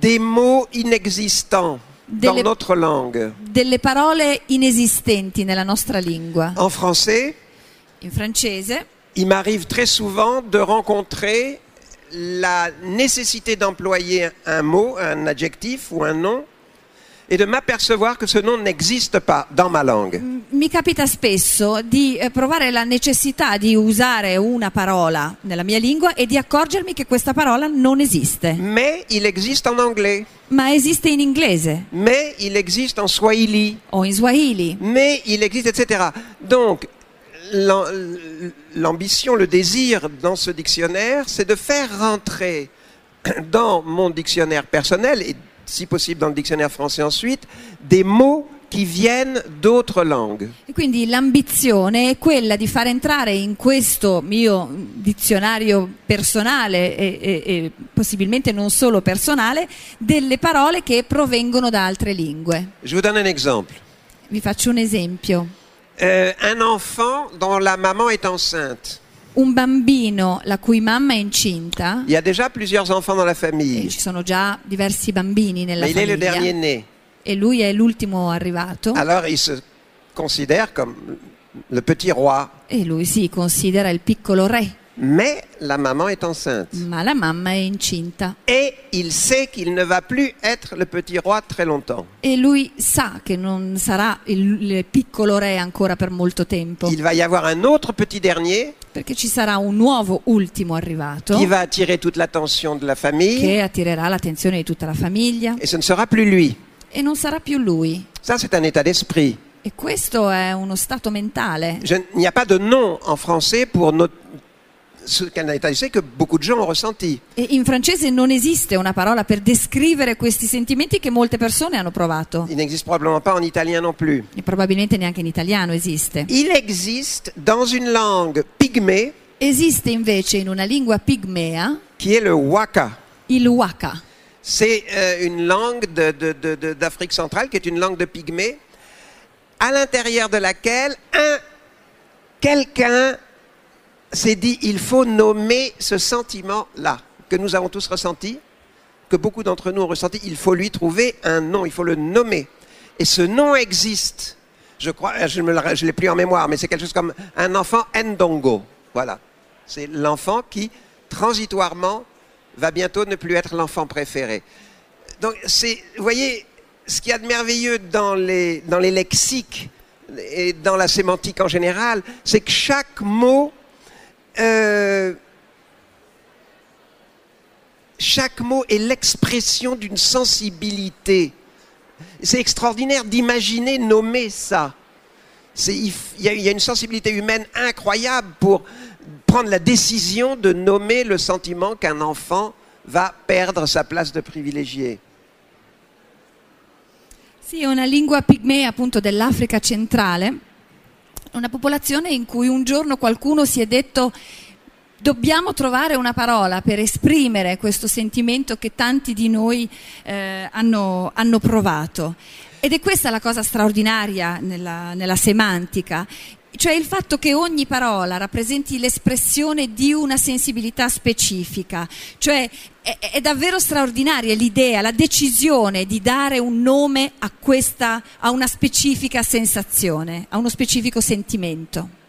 des mots inexistants dans Delle- notre langue. delle parole inesistenti nella nostra lingua. En français, In francese il m'arrive très souvent de rencontrer la nécessité d'employer un mot, un adjectif ou un nom, et de m'apercevoir que ce nom n'existe pas dans ma langue. mi capita spesso di eh, provare la necessità di usare una parola nella mia lingua e di accorgermi che questa parola non esiste, Mais il existe en anglais, ma esiste in inglese mais il existe en swahili, o in swahili. mais il existe, etc. Donc, l'am- l'ambition, le désir dans ce dictionnaire, c'est de faire rentrer dans mon dictionnaire personnel, et si possible dans le dictionnaire français ensuite, des mots qui viennent d'autres langues. E quindi l'ambizione è quella di far entrare in questo mio dizionario personale e, e- e possibilmente non solo personale delle parole che provengono da altre lingue. Je vous donne un exemple. Vi faccio un esempio. Euh, un enfant dont la maman est enceinte. Un bambino la cui mamma è incinta, Il y a déjà plusieurs enfants dans la famille, ci sono già diversi bambini nella mais il est le dernier famiglia, né. e lui è l'ultimo arrivato, Alors il se considère comme le petit roi. e lui si considera il piccolo re, Mais la maman est enceinte. ma la mamma è incinta. Et il sait qu'il ne va plus être le petit roi très longtemps. E lui sa che non sarà il, il piccolo re ancora per molto tempo, Il va y avoir un autre petit dernier perché ci sarà un nuovo ultimo arrivato qui va attirer toute l'attention de la famille che attirerà l'attenzione di tutta la famiglia et ce ne sera plus lui. e non sarà più lui. Ça, c'est un état d'esprit. E questo è uno stato mentale. Je- Il n'y a pas de nom en français pour notre, ce qu'un état d'esprit que beaucoup de gens ont ressenti. E in francese non esiste una parola per descrivere questi sentimenti che molte persone hanno provato. Il n'existe probablement pas en italien non plus. E probabilmente neanche in italiano esiste. Il existe dans une langue pygmée Esiste invece in una lingua pigmea qui est le waka. il waka. C'est euh, une langue de- de- de- de- d'Afrique centrale qui est une langue de pygmée à l'intérieur de laquelle un quelqu'un s'est dit il faut nommer ce sentiment-là que nous avons tous ressenti, que beaucoup d'entre nous ont ressenti. Il faut lui trouver un nom, il faut le nommer. Et ce nom existe. Je crois, je ne l'ai plus en mémoire, mais c'est quelque chose comme un enfant Ndongo. Voilà. C'est l'enfant qui, transitoirement, va bientôt ne plus être l'enfant préféré. Donc, c'est, vous voyez, ce qu'il y a de merveilleux dans les, dans les lexiques et dans la sémantique en général, c'est que chaque mot, euh, chaque mot est l'expression d'une sensibilité. C'est extraordinaire d'imaginer nommer ça. Il y a une sensibilité humaine incroyable pour prendre la décision de nommer le sentiment qu'un enfant va perdre sa place de privilégié. Sì, è una lingua pigmea appunto dell'Africa centrale, una popolazione in cui un giorno qualcuno si è detto dobbiamo trovare una parola per esprimere questo sentimento che tanti di noi eh, hanno, hanno provato. Ed è questa la cosa straordinaria nella, nella semantica, cioè il fatto che ogni parola rappresenti l'espressione di una sensibilità specifica, cioè è, è davvero straordinaria l'idea, la decisione di dare un nome a questa, a una specifica sensazione, a uno specifico sentimento.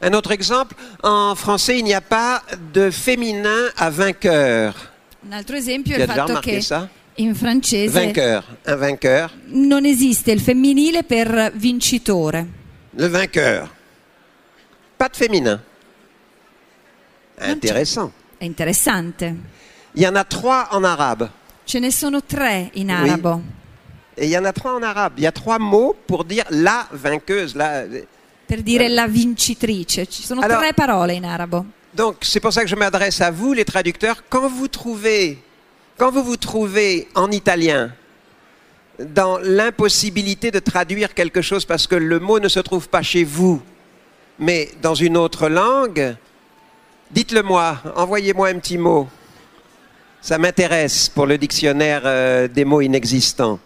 Un autre exemple, en français, il n'y a pas de féminin à vainqueur. Un altro esempio è il fatto che ça in francese Vainqueur. Un vainqueur. non esiste il femminile per vincitore. Le vainqueur. Pas de féminin. Intéressant. Interessante. Il y en a trois en arabe. Ce ne sono tre in arabo. Et il y en a trois en arabe. Il y a trois mots pour dire la vainqueuse. La... Per dire la vincitrice, ci sono Allora- tre parole in arabo. Donc, c'est pour ça que je m'adresse à vous, les traducteurs. Quand vous trouvez, quand vous vous trouvez en italien dans l'impossibilité de traduire quelque chose parce que le mot ne se trouve pas chez vous, mais dans une autre langue, dites-le moi, envoyez-moi un petit mot. Ça m'intéresse pour le dictionnaire euh, des mots inexistants.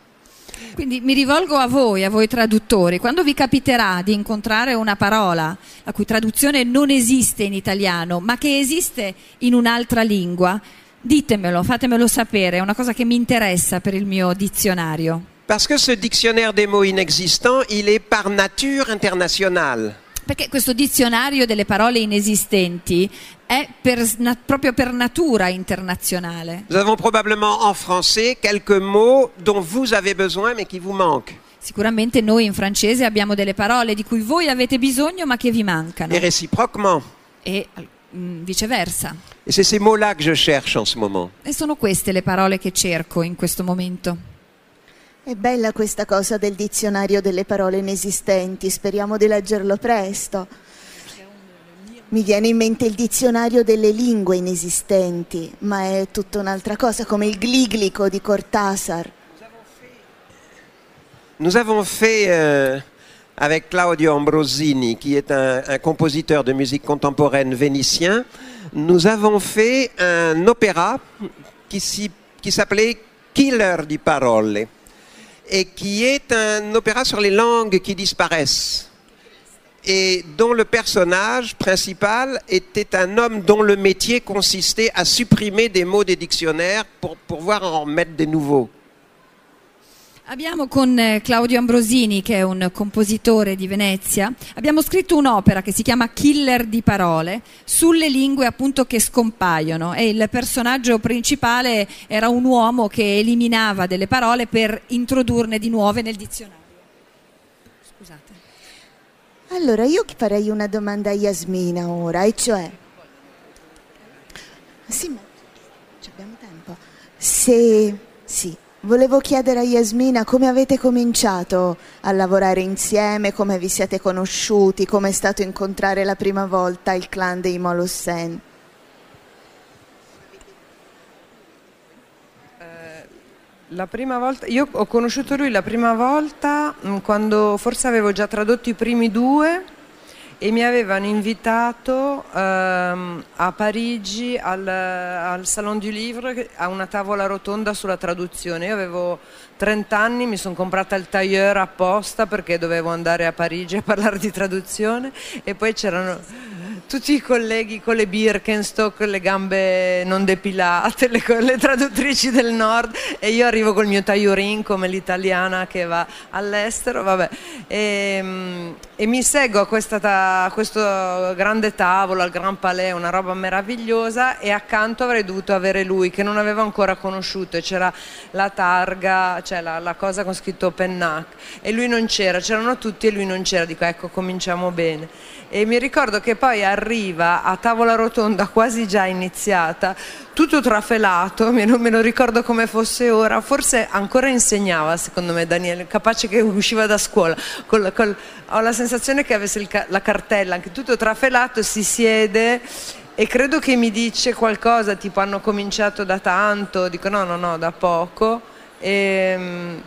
Quindi mi rivolgo a voi, a voi traduttori, quando vi capiterà di incontrare una parola la cui traduzione non esiste in italiano, ma che esiste in un'altra lingua, ditemelo, fatemelo sapere, è una cosa che mi interessa per il mio dizionario. Parce que ce dictionnaire des mots inexistants, il est par nature international. Perché questo dizionario delle parole inesistenti è per- na- proprio per natura internazionale. Nous avons probablement en français quelques mots dont vous avez besoin mais qui vous manquent. Sicuramente noi in francese abbiamo delle parole di cui voi avete bisogno ma che vi mancano Et réciproquement. e viceversa. Et c'est ces mots-là que je cherche en ce moment. E sono queste le parole che cerco in questo momento. È bella questa cosa del dizionario delle parole inesistenti, speriamo di leggerlo presto. Mi viene in mente il dizionario delle lingue inesistenti, ma è tutta un'altra cosa, come il gliglico di Cortázar. nous avons fait, euh, avec Claudio Ambrosini, qui est un, compositeur de musique contemporaine vénitien, nous avons fait un opéra qui s'appelait Killer di parole et qui est un opéra sur les langues qui disparaissent et dont le personnage principal était un homme dont le métier consistait à supprimer des mots des dictionnaires pour pouvoir en mettre des nouveaux. Abbiamo con eh, Claudio Ambrosini, che è un compositore di Venezia, abbiamo scritto un'opera che si chiama Killer di parole sulle lingue appunto che scompaiono e il personaggio principale era un uomo che eliminava delle parole per introdurne di nuove nel dizionario. Scusate. Allora, io farei una domanda a Yasmina ora, e cioè... Sì, ma abbiamo tempo. Se... Sì, volevo chiedere a Yasmina come avete cominciato a lavorare insieme, come vi siete conosciuti, come è stato incontrare la prima volta il clan dei Molossen. La prima volta, io ho conosciuto lui la prima volta mh, quando forse avevo già tradotto i primi due e mi avevano invitato ehm, a Parigi al, al Salon du Livre a una tavola rotonda sulla traduzione. Io avevo 30 anni, mi sono comprata il tailleur apposta perché dovevo andare a Parigi a parlare di traduzione e poi c'erano tutti i colleghi con le Birkenstock, le gambe non depilate, le, le traduttrici del nord e io arrivo col mio tagliurin come l'italiana che va all'estero, vabbè. E, mm, e mi seguo a, questa ta- a questo grande tavolo, al Grand Palais, una roba meravigliosa e accanto avrei dovuto avere lui che non avevo ancora conosciuto e c'era la targa, cioè la, la cosa con scritto Pennac e lui non c'era, c'erano tutti e lui non c'era, dico ecco cominciamo bene. E mi ricordo che poi arriva a tavola rotonda quasi già iniziata, tutto trafelato, lo, me lo ricordo come fosse ora, forse ancora insegnava secondo me Daniele, capace che usciva da scuola, col- col- ho la sensazione che avesse ca- la cartella, anche tutto trafelato, si siede e credo che mi dice qualcosa, tipo hanno cominciato da tanto, dico no, no, no, da poco. E,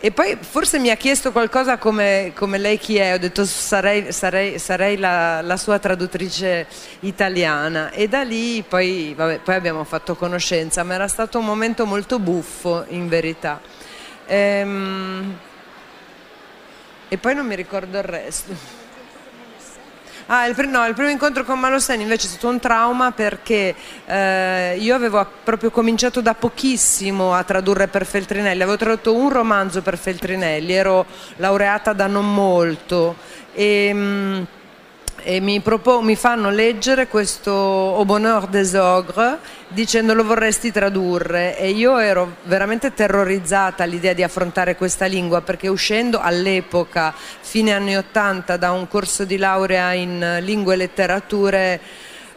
e poi forse mi ha chiesto qualcosa come, come lei chi è, ho detto sarei, sarei- sarei la, la sua traduttrice italiana e da lì poi, vabbè, poi abbiamo fatto conoscenza, ma era stato un momento molto buffo in verità. Ehm, e poi non mi ricordo il resto. Ah, il, no, il primo incontro con Maloseni invece è stato un trauma perché eh, io avevo proprio cominciato da pochissimo a tradurre per Feltrinelli, avevo tradotto un romanzo per Feltrinelli, ero laureata da non molto e, mm, e mi, mi fanno leggere questo Au bonheur des ogres dicendo lo vorresti tradurre? E io ero veramente terrorizzata all'idea di affrontare questa lingua perché uscendo all'epoca, fine anni 80, da un corso di laurea in lingue e letterature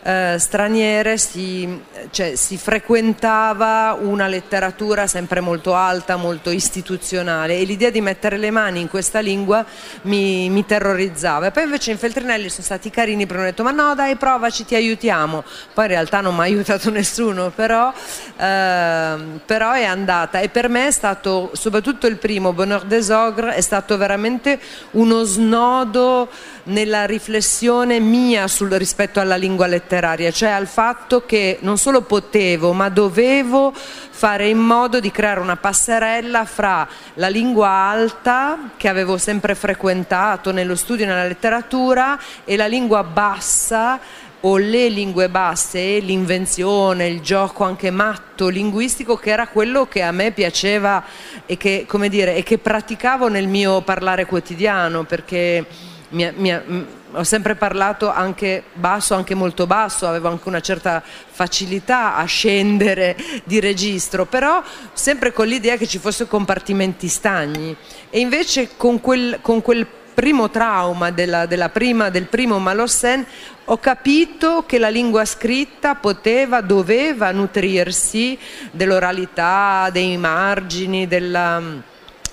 eh, straniere si, cioè, si frequentava una letteratura sempre molto alta, molto istituzionale e l'idea di mettere le mani in questa lingua mi, mi terrorizzava. E poi invece in Feltrinelli sono stati carini perché hanno detto ma no dai provaci, ti aiutiamo. Poi in realtà non mi ha aiutato nessuno, però, ehm, però è andata e per me è stato, soprattutto il primo, Bonheur des Ogres, è stato veramente uno snodo nella riflessione mia sul, rispetto alla lingua letteraria, cioè al fatto che non solo potevo, ma dovevo fare in modo di creare una passerella fra la lingua alta, che avevo sempre frequentato nello studio e nella letteratura, e la lingua bassa o le lingue basse l'invenzione, il gioco anche matto linguistico che era quello che a me piaceva e che, dire, e che praticavo nel mio parlare quotidiano perché mi- mi- ho sempre parlato anche basso, anche molto basso, avevo anche una certa facilità a scendere di registro, però sempre con l'idea che ci fossero compartimenti stagni. E invece con quel, con quel primo trauma della, della prima, del primo Malossen ho capito che la lingua scritta poteva, doveva nutrirsi dell'oralità, dei margini, della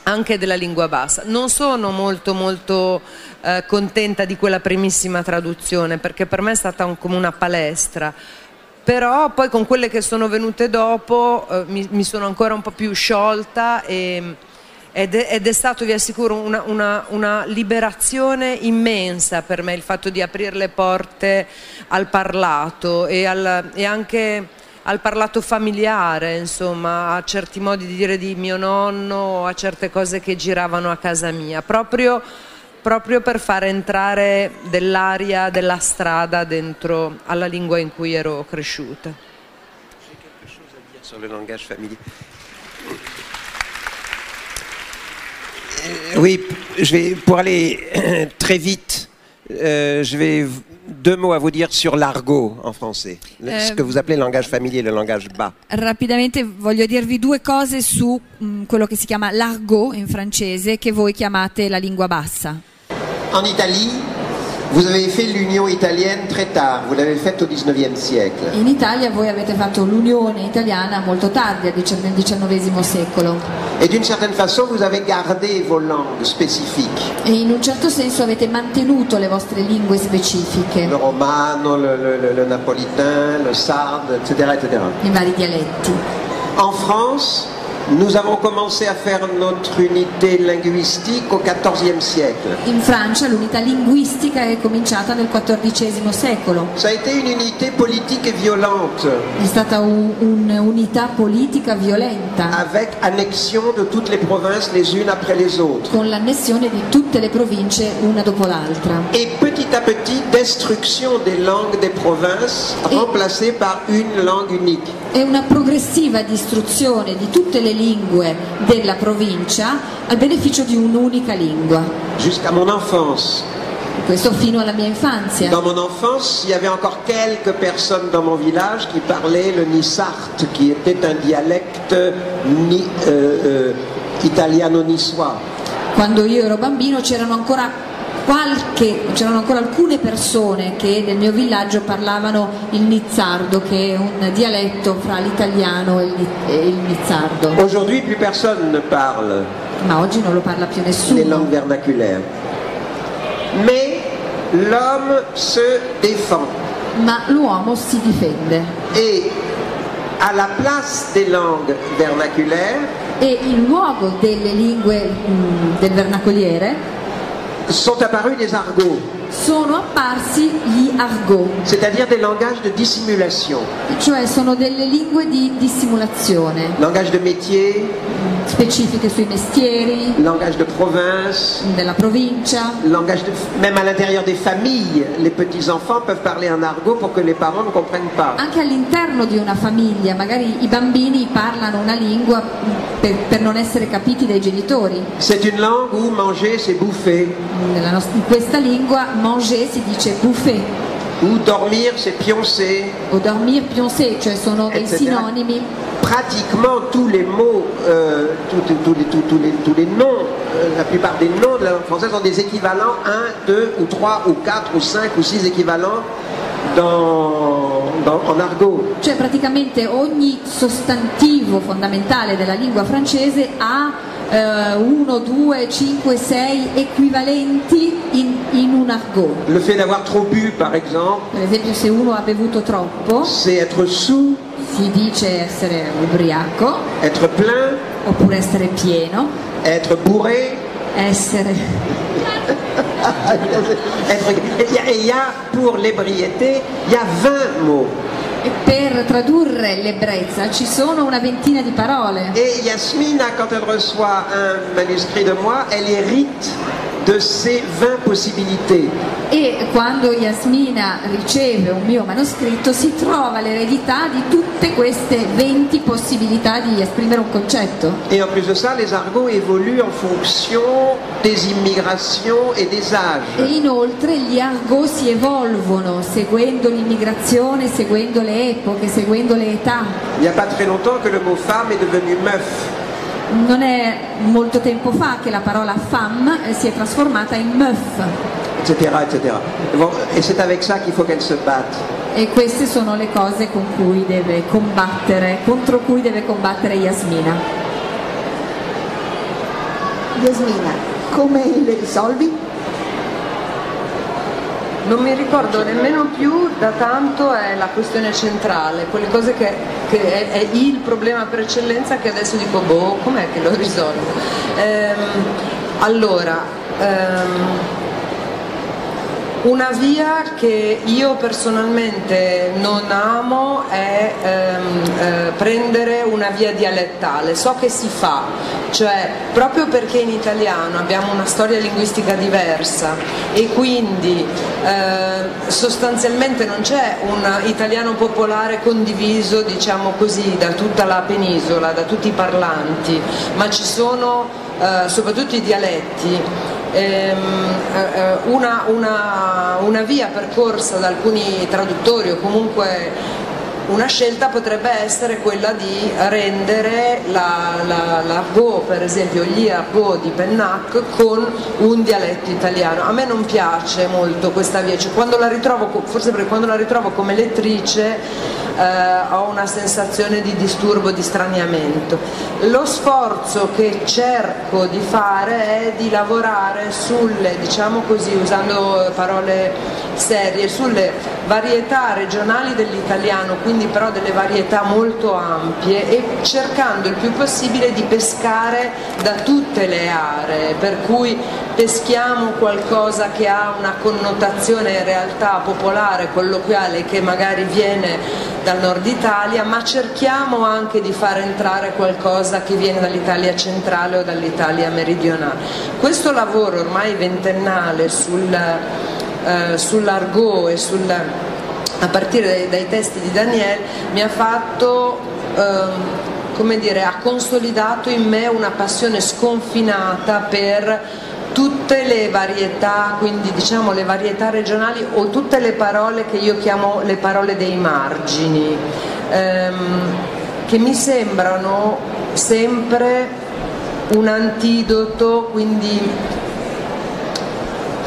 anche della lingua bassa. Non sono molto molto eh, contenta di quella primissima traduzione perché per me è stata un- come una palestra. Però poi con quelle che sono venute dopo eh, mi, mi sono ancora un po' più sciolta e, ed è, ed è stato, vi assicuro, una, una- una liberazione immensa per me il fatto di aprire le porte al parlato e, al- e anche al parlato familiare, insomma, a certi modi di dire di mio nonno, a certe cose che giravano a casa mia, proprio, proprio per far entrare dell'aria della strada dentro alla lingua in cui ero cresciuta. sur le langage familier. Euh, Oui, je vais, pour aller très vite, euh, je vais deux mots à vous dire sur l'argot en français, le- ce Euh, que vous appelez le langage familier, le langage bas. Rapidamente voglio dirvi due cose su mh, quello che si chiama l'argot in francese, che voi chiamate la lingua bassa. En Italie, vous avez fait l'Union italienne très tard, vous l'avez faite au 19e siècle. In Italia voi avete fatto l'Unione Italiana molto tardi, nel XIX secolo, Et d'une certaine façon, vous avez gardé vos langues spécifiques. e in un certo senso avete mantenuto le vostre lingue specifiche, Le romano, le, le- le- le napolitain, le sarde, etc., etc. i vari dialetti. En France, nous avons commencé à faire notre unité linguistique au XIVe siècle. In Francia l'unità linguistica è cominciata nel XIV secolo, Ça a été une unité politique et violente, è stata un- un'unità politica violenta, avec annexion de toutes les provinces les unes après les autres. con l'annessione di tutte le province una dopo l'altra. Et petit à petit, destruction des langues des provinces, remplacées par une langue unique. È una progressiva distruzione di tutte le lingue della provincia al beneficio di un'unica lingua. Jusqu'à mon enfance. Questo fino alla mia infanzia. Dans mon enfance, il y avait encore quelques personnes dans mon village qui parlaient le Nissart, qui était un dialecte ni- euh, euh, italiano-niçois. Quando io ero bambino c'erano ancora c'erano ancora alcune persone che nel mio villaggio parlavano il nizzardo, che è un dialetto fra l'italiano e il, ni- e il nizzardo. Aujourd'hui, plus personne ne parle Ma oggi non lo parla più les nessuno. langues vernaculaires. Mais l'homme se défend. Ma l'uomo si difende. Et à la place des langues vernaculaires E in luogo delle lingue mm, del vernacoliere sont apparus des argots, sono apparsi gli argot, c'est-à-dire des langages de dissimulation. cioè sono delle lingue di dissimulazione, Langage de métier, specifiche sui mestieri, langage de province, della provincia, langage de... Même à l'intérieur des familles, les petits-enfants peuvent parler en argot pour que les parents ne comprennent pas. anche all'interno di una famiglia, magari i bambini parlano una lingua per, per non essere capiti dai genitori. C'est une langue où manger, c'est bouffer, Nella in questa lingua manger si dice bouffer où dormir, c'est pioncer. o dormir pioncer, cioè sono dei sinonimi. Pratiquement tous les mots, euh, tous, tous- tous les, tous- les- tous les noms, euh, la plupart des noms de la langue française ont des équivalents, un, deux ou trois ou quatre ou cinq ou six équivalents dans, dans- en argot. Cioè praticamente ogni sostantivo fondamentale della lingua francese ha 1, 2, 5, 6 equivalenti in, in un argot. Le fait d'avoir trop bu, par exemple, Per esempio se uno ha bevuto troppo c'est être sous, si dice essere ubriaco être plein, oppure essere pieno, être bourré, essere... être... Et il y a- y pour l'ébriété, il y a 20 mots. E tradurre l'ebbrezza ci sono una ventina di parole. Et Yasmina, quand elle reçoit un manuscrit de moi, elle hérite de ces 20 possibilités. E quando Yasmina riceve un mio manoscritto si trova l'eredità di tutte queste 20 possibilità di esprimere un concetto. Et en plus de ça, les argots évoluent en fonction des immigrations et des E âges. inoltre gli argot si evolvono seguendo l'immigrazione, seguendo le epoche, seguendo le età. Il n'y a pas très longtemps que le mot femme est devenu meuf. Non è molto tempo fa che la parola femme eh, si è trasformata in meuf etc. etc. Bon, et c'est avec ça qu'il faut qu'elle se batte. e queste sono le cose con cui deve combattere, contro cui deve combattere Yasmina. Yasmina, come le risolvi? Non mi ricordo nemmeno più da tanto è la questione centrale, quelle cose che, che è, è, il problema per eccellenza che adesso dico boh, com'è che lo risolvo? Ehm, allora, ehm, una via che io personalmente non amo è ehm, eh, prendere una via dialettale, so che si fa, cioè proprio perché in italiano abbiamo una storia linguistica diversa e quindi eh, sostanzialmente non c'è un italiano popolare condiviso diciamo così da tutta la penisola, da tutti i parlanti, ma ci sono eh, soprattutto i dialetti una, una, una via percorsa da alcuni traduttori o comunque una scelta potrebbe essere quella di rendere l'argot, la, per esempio gli argot di Pennac con un dialetto italiano. A me non piace molto questa via, cioè, ritrovo, forse perché quando la ritrovo come lettrice eh, ho una sensazione di disturbo, di straniamento. Lo sforzo che cerco di fare è di lavorare sulle, diciamo così, usando parole serie, sulle varietà regionali dell'italiano, quindi però delle varietà molto ampie e cercando il più possibile di pescare da tutte le aree, per cui peschiamo qualcosa che ha una connotazione in realtà popolare, colloquiale, che magari viene dal nord Italia, ma cerchiamo anche di far entrare qualcosa che viene dall'Italia centrale o dall'Italia meridionale. Questo lavoro ormai ventennale sul, eh, sull'argot e sul, a partire dai, dai, testi di Daniel mi ha fatto... Eh, come dire, ha consolidato in me una passione sconfinata per tutte le varietà, quindi diciamo le varietà regionali o tutte le parole che io chiamo le parole dei margini, ehm, che mi sembrano sempre un antidoto, quindi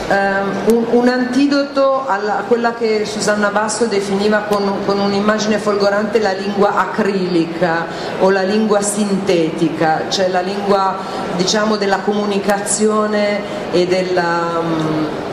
Uh, un, un, antidoto alla, a quella che Susanna Basso definiva con, con, un'immagine folgorante la lingua acrilica o la lingua sintetica, cioè la lingua diciamo, della comunicazione e della... Um,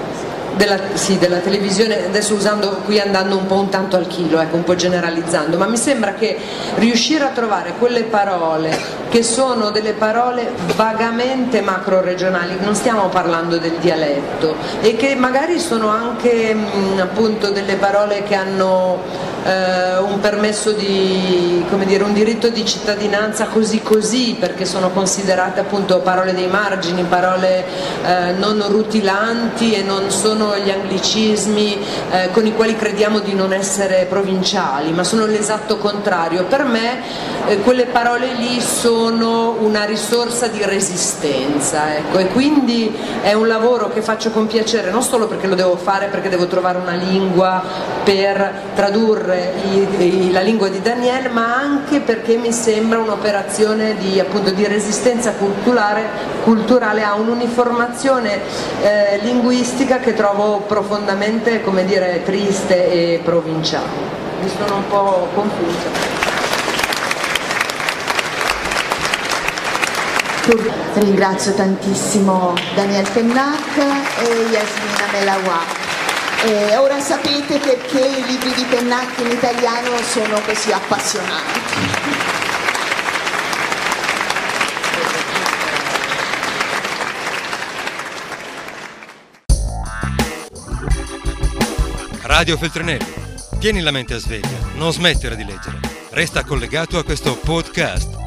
della, sì, della, televisione, adesso usando qui andando un po' un tanto al chilo, ecco, un po' generalizzando, ma mi sembra che riuscire a trovare quelle parole che sono delle parole vagamente macro regionali, non stiamo parlando del dialetto, e che magari sono anche mh, appunto delle parole che hanno eh, un permesso di, come dire, un diritto di cittadinanza così così, perché sono considerate appunto parole dei margini, parole eh, non rutilanti e non sono gli anglicismi eh, con i quali crediamo di non essere provinciali, ma sono l'esatto contrario. Per me eh, quelle parole lì sono una risorsa di resistenza ecco, e quindi è un lavoro che faccio con piacere, non solo perché lo devo fare, perché devo trovare una lingua per tradurre i, i, la lingua di Daniel, ma anche perché mi sembra un'operazione di, appunto, di resistenza culturale, culturale, a un'uniformazione eh, linguistica che trovo profondamente dire, triste e provinciale. Mi sono un po' confusa. Ringrazio tantissimo Daniel Pennac e Yasmina Melawa. E ora sapete perché i libri di Pennac in italiano sono così appassionanti. Radio Feltrinelli, tieni la mente a sveglia, non smettere di leggere. Resta collegato a questo podcast